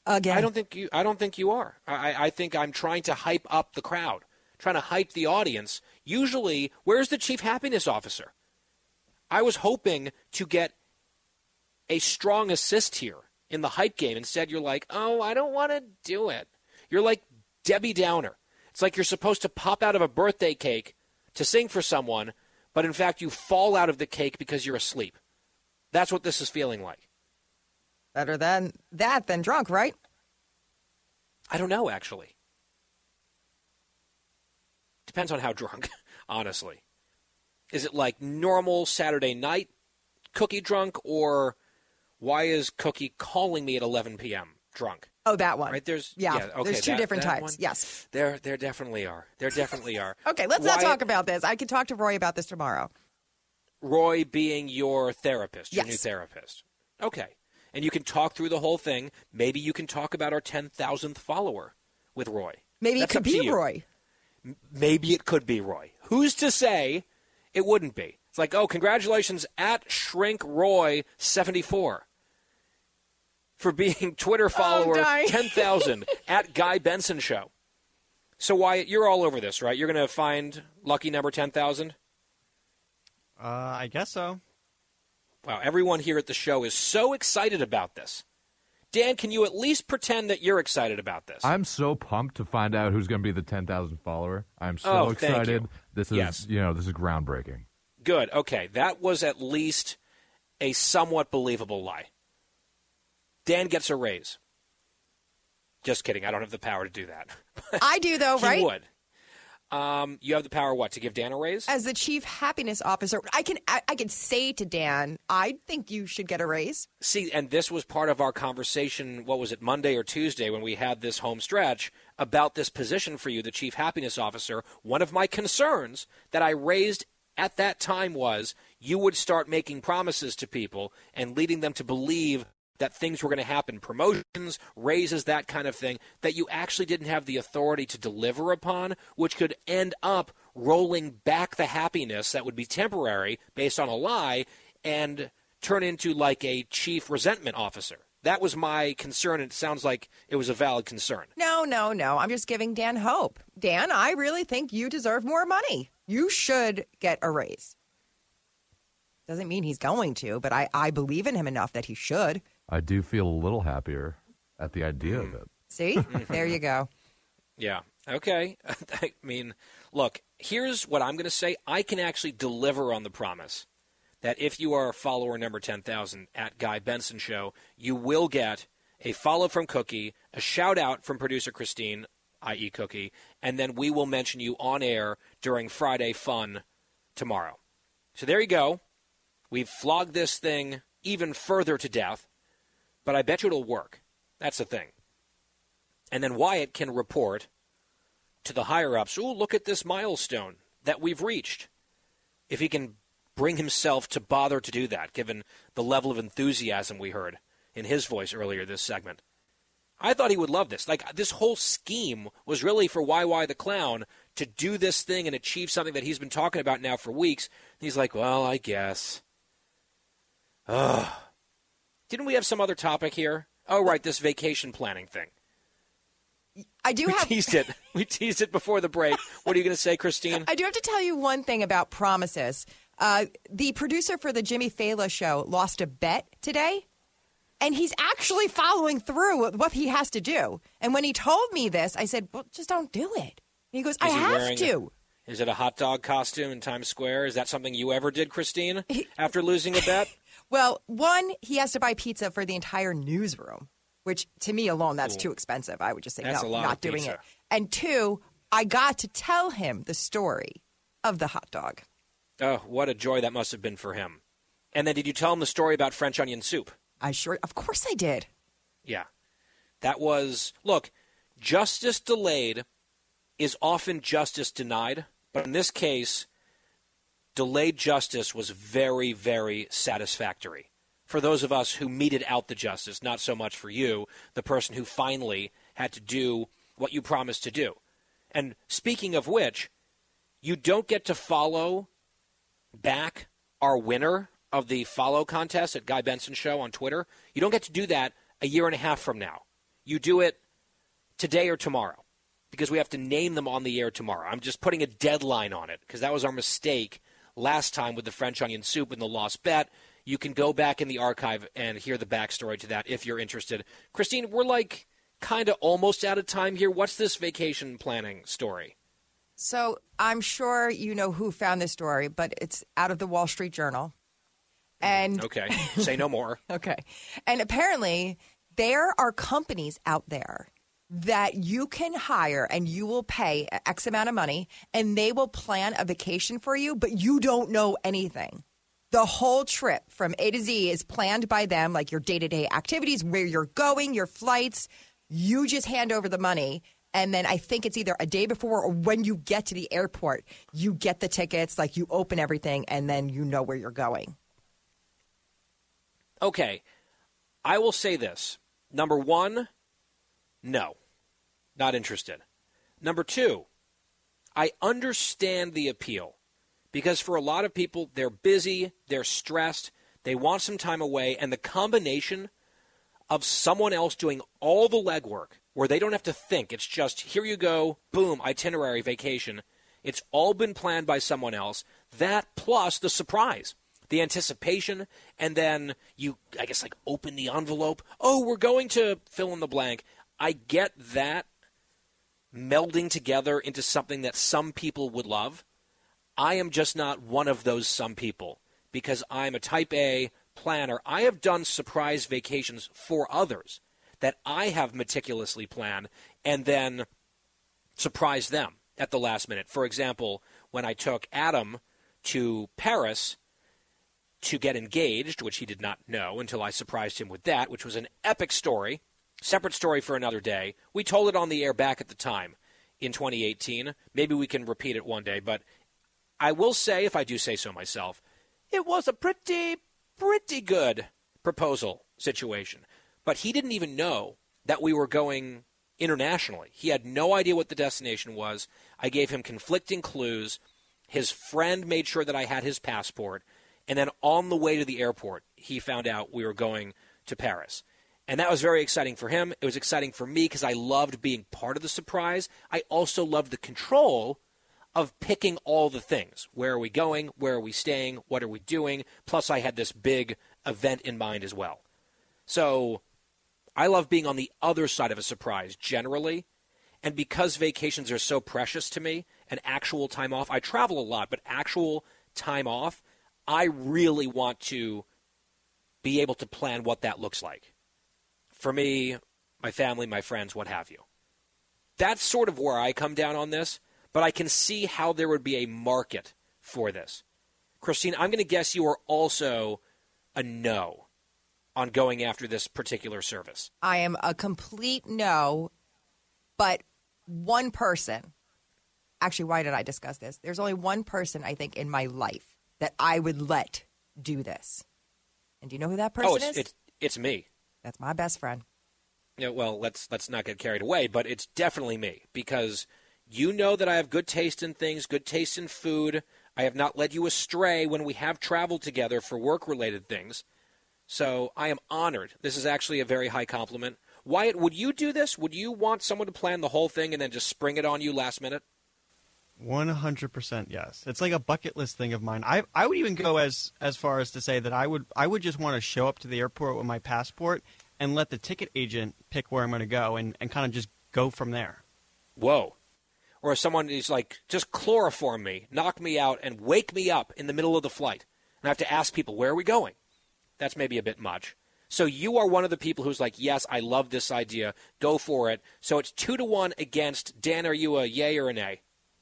Again. I don't think you. I don't think you are. I, I think I'm trying to hype up the crowd, trying to hype the audience. Usually, where's the chief happiness officer? I was hoping to get a strong assist here in the hype game. Instead, you're like, oh, I don't want to do it. You're like Debbie Downer. It's like you're supposed to pop out of a birthday cake to sing for someone, but in fact, you fall out of the cake because you're asleep. That's what this is feeling like. Better than that than drunk, right? I don't know, actually. Depends on how drunk, honestly. Is it like normal Saturday night cookie drunk, or why is Cookie calling me at 11 p.m. drunk? Oh, that one. Right there's yeah. okay, there's two that- different that types. one. Yes. There, there definitely are. There definitely are. Okay, let's not talk about this. I can talk to Roy about this tomorrow. Roy being your therapist, your new therapist. Okay. And you can talk through the whole thing. Maybe you can talk about our 10,000th follower with Roy. Maybe That's it could be. Roy. M- Maybe it could be Roy. Who's to say it wouldn't be? It's like, oh, congratulations at Shrink Roy 74 for being Twitter follower dying. 10,000 at Guy Benson Show. So, Wyatt, you're all over this, right? You're going to find lucky number 10,000? Uh, I guess so. Wow, everyone here at the show is so excited about this. Dan, can you at least pretend that you're excited about this? I'm so pumped to find out who's going to be the 10,000 follower. I'm so Oh, thank excited. you. This is, Yes. you know, this is groundbreaking. Good. Okay, that was at least a somewhat believable lie. Dan gets a raise. Just kidding. I don't have the power to do that. I do, though, he right? would. Um, you have the power what to give Dan a raise? As the chief happiness officer, I can I, I can say to Dan, I think you should get a raise. See, and this was part of our conversation. What was it, Monday or Tuesday, when we had this home stretch about this position for you, the chief happiness officer? One of my concerns that I raised at that time was you would start making promises to people and leading them to believe that things were going to happen promotions, raises, that kind of thing that you actually didn't have the authority to deliver upon, which could end up rolling back the happiness that would be temporary based on a lie and turn into like a chief resentment officer. That was my concern, and it sounds like it was a valid concern. No, no, no. I'm just giving Dan hope. Dan, I really think you deserve more money. You should get a raise. Doesn't mean he's going to, but I, I believe in him enough that he should. I do feel a little happier at the idea Hmm. of it. See? there you go. Yeah. Okay. I mean, look, here's what I'm going to say. I can actually deliver on the promise that if you are a follower number 10,000 at Guy Benson Show, you will get a follow from Cookie, a shout out from producer Christine, i.e., Cookie, and then we will mention you on air during Friday Fun tomorrow. So there you go. We've flogged this thing even further to death, but I bet you it'll work. That's the thing. And then Wyatt can report to the higher ups, ooh, look at this milestone that we've reached. If he can bring himself to bother to do that, given the level of enthusiasm we heard in his voice earlier this segment. I thought he would love this. Like, this whole scheme was really for YY the Clown to do this thing and achieve something that he's been talking about now for weeks. he's like, well, I guess. Ugh. Didn't we have some other topic here? Oh, right, this vacation planning thing. I do we have teased it. We teased it before the break. What are you going to say, Christine? I do have to tell you one thing about promises. Uh, the producer for the Jimmy Fallon show lost a bet today, and he's actually following through with what he has to do. And when he told me this, I said, "Well, just don't do it." And he goes, "I he have to." Is it a hot dog costume in Times Square? Is that something you ever did, Christine, after losing a bet? Well, one, he has to buy pizza for the entire newsroom, which to me alone, that's Ooh. too expensive. I would just say, That's no, not doing pizza. it. And two, I got to tell him the story of the hot dog. Oh, what a joy that must have been for him. And then did you tell him the story about French onion soup? I sure, of course I did. Yeah. That was, look, justice delayed is often justice denied, but in this case, delayed justice was very, very satisfactory. For those of us who meted out the justice, not so much for you, the person who finally had to do what you promised to do. And speaking of which, you don't get to follow back our winner of the follow contest at Guy Benson Show on Twitter. You don't get to do that a year and a half from now. You do it today or tomorrow because we have to name them on the air tomorrow. I'm just putting a deadline on it because that was our mistake last time with the French onion soup and the lost bet. You can go back in the archive and hear the backstory to that if you're interested. Christine, we're like kind of almost out of time here. What's this vacation planning story? So I'm sure you know who found this story, but it's out of the Wall Street Journal. Mm, and Okay, say no more. okay. And apparently, there are companies out there that you can hire and you will pay X amount of money and they will plan a vacation for you, but you don't know anything. The whole trip from A to Z is planned by them, like your day to day activities, where you're going, your flights. You just hand over the money. And then I think it's either a day before or when you get to the airport, you get the tickets, like you open everything, and then you know where you're going. Okay, I will say this. Number one, no, not interested. Number two, I understand the appeal because for a lot of people, they're busy, they're stressed, they want some time away, and the combination of someone else doing all the legwork where they don't have to think, it's just here you go, boom, itinerary, vacation. It's all been planned by someone else. That plus the surprise the anticipation, and then you, I guess, like open the envelope. Oh, we're going to fill in the blank. I get that melding together into something that some people would love. I am just not one of those some people because I'm a type A planner. I have done surprise vacations for others that I have meticulously planned and then surprise them at the last minute. For example, when I took Adam to Paris to get engaged, which he did not know until I surprised him with that, which was an epic story. Separate story for another day. We told it on the air back at the time in 2018. Maybe we can repeat it one day, but I will say, if I do say so myself, it was a pretty, pretty good proposal situation. But he didn't even know that we were going internationally. He had no idea what the destination was. I gave him conflicting clues. His friend made sure that I had his passport. And then on the way to the airport, he found out we were going to Paris. And that was very exciting for him. It was exciting for me because I loved being part of the surprise. I also loved the control of picking all the things. Where are we going? Where are we staying? What are we doing? Plus, I had this big event in mind as well. So I love being on the other side of a surprise generally. And because vacations are so precious to me and actual time off, I travel a lot, but actual time off, I really want to be able to plan what that looks like. For me, my family, my friends, what have you. That's sort of where I come down on this, but I can see how there would be a market for this. Christine, I'm going to guess you are also a no on going after this particular service. I am a complete no, but one person. Actually, why did I discuss this? There's only one person I think in my life that I would let do this. And do you know who that oh, person oh, it's, is? It's, it's me. That's my best friend. Yeah, well, let's let's not get carried away, but it's definitely me because you know that I have good taste in things, good taste in food. I have not led you astray when we have traveled together for work related things. So I am honored. This is actually a very high compliment. Wyatt, would you do this? Would you want someone to plan the whole thing and then just spring it on you last minute? One hundred percent, yes. It's like a bucket list thing of mine. I I would even go as as far as to say that I would I would just want to show up to the airport with my passport and let the ticket agent pick where I'm going to go and, and kind of just go from there. Whoa. Or if someone is like, just chloroform me, knock me out, and wake me up in the middle of the flight. And I have to ask people, where are we going? That's maybe a bit much. So you are one of the people who's like, yes, I love this idea. Go for it. So it's two to one against Dan. Are you a yay or a nay?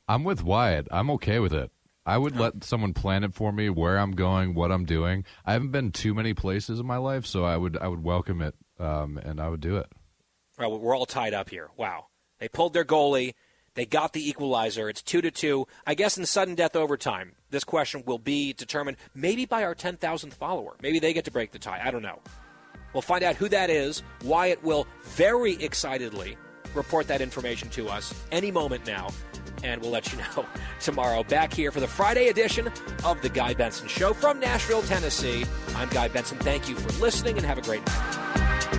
I'm with Wyatt. I'm okay with it. I would let someone plan it for me, where I'm going, what I'm doing. I haven't been too many places in my life, so I would I would welcome it, um, and I would do it. Well, we're all tied up here. Wow, they pulled their goalie. They got the equalizer. It's two to two. I guess in sudden death overtime, this question will be determined maybe by our 10,000th follower. Maybe they get to break the tie. I don't know. We'll find out who that is. Wyatt will very excitedly report that information to us any moment now and we'll let you know tomorrow. Back here for the Friday edition of The Guy Benson Show from Nashville, Tennessee. I'm Guy Benson. Thank you for listening and have a great night.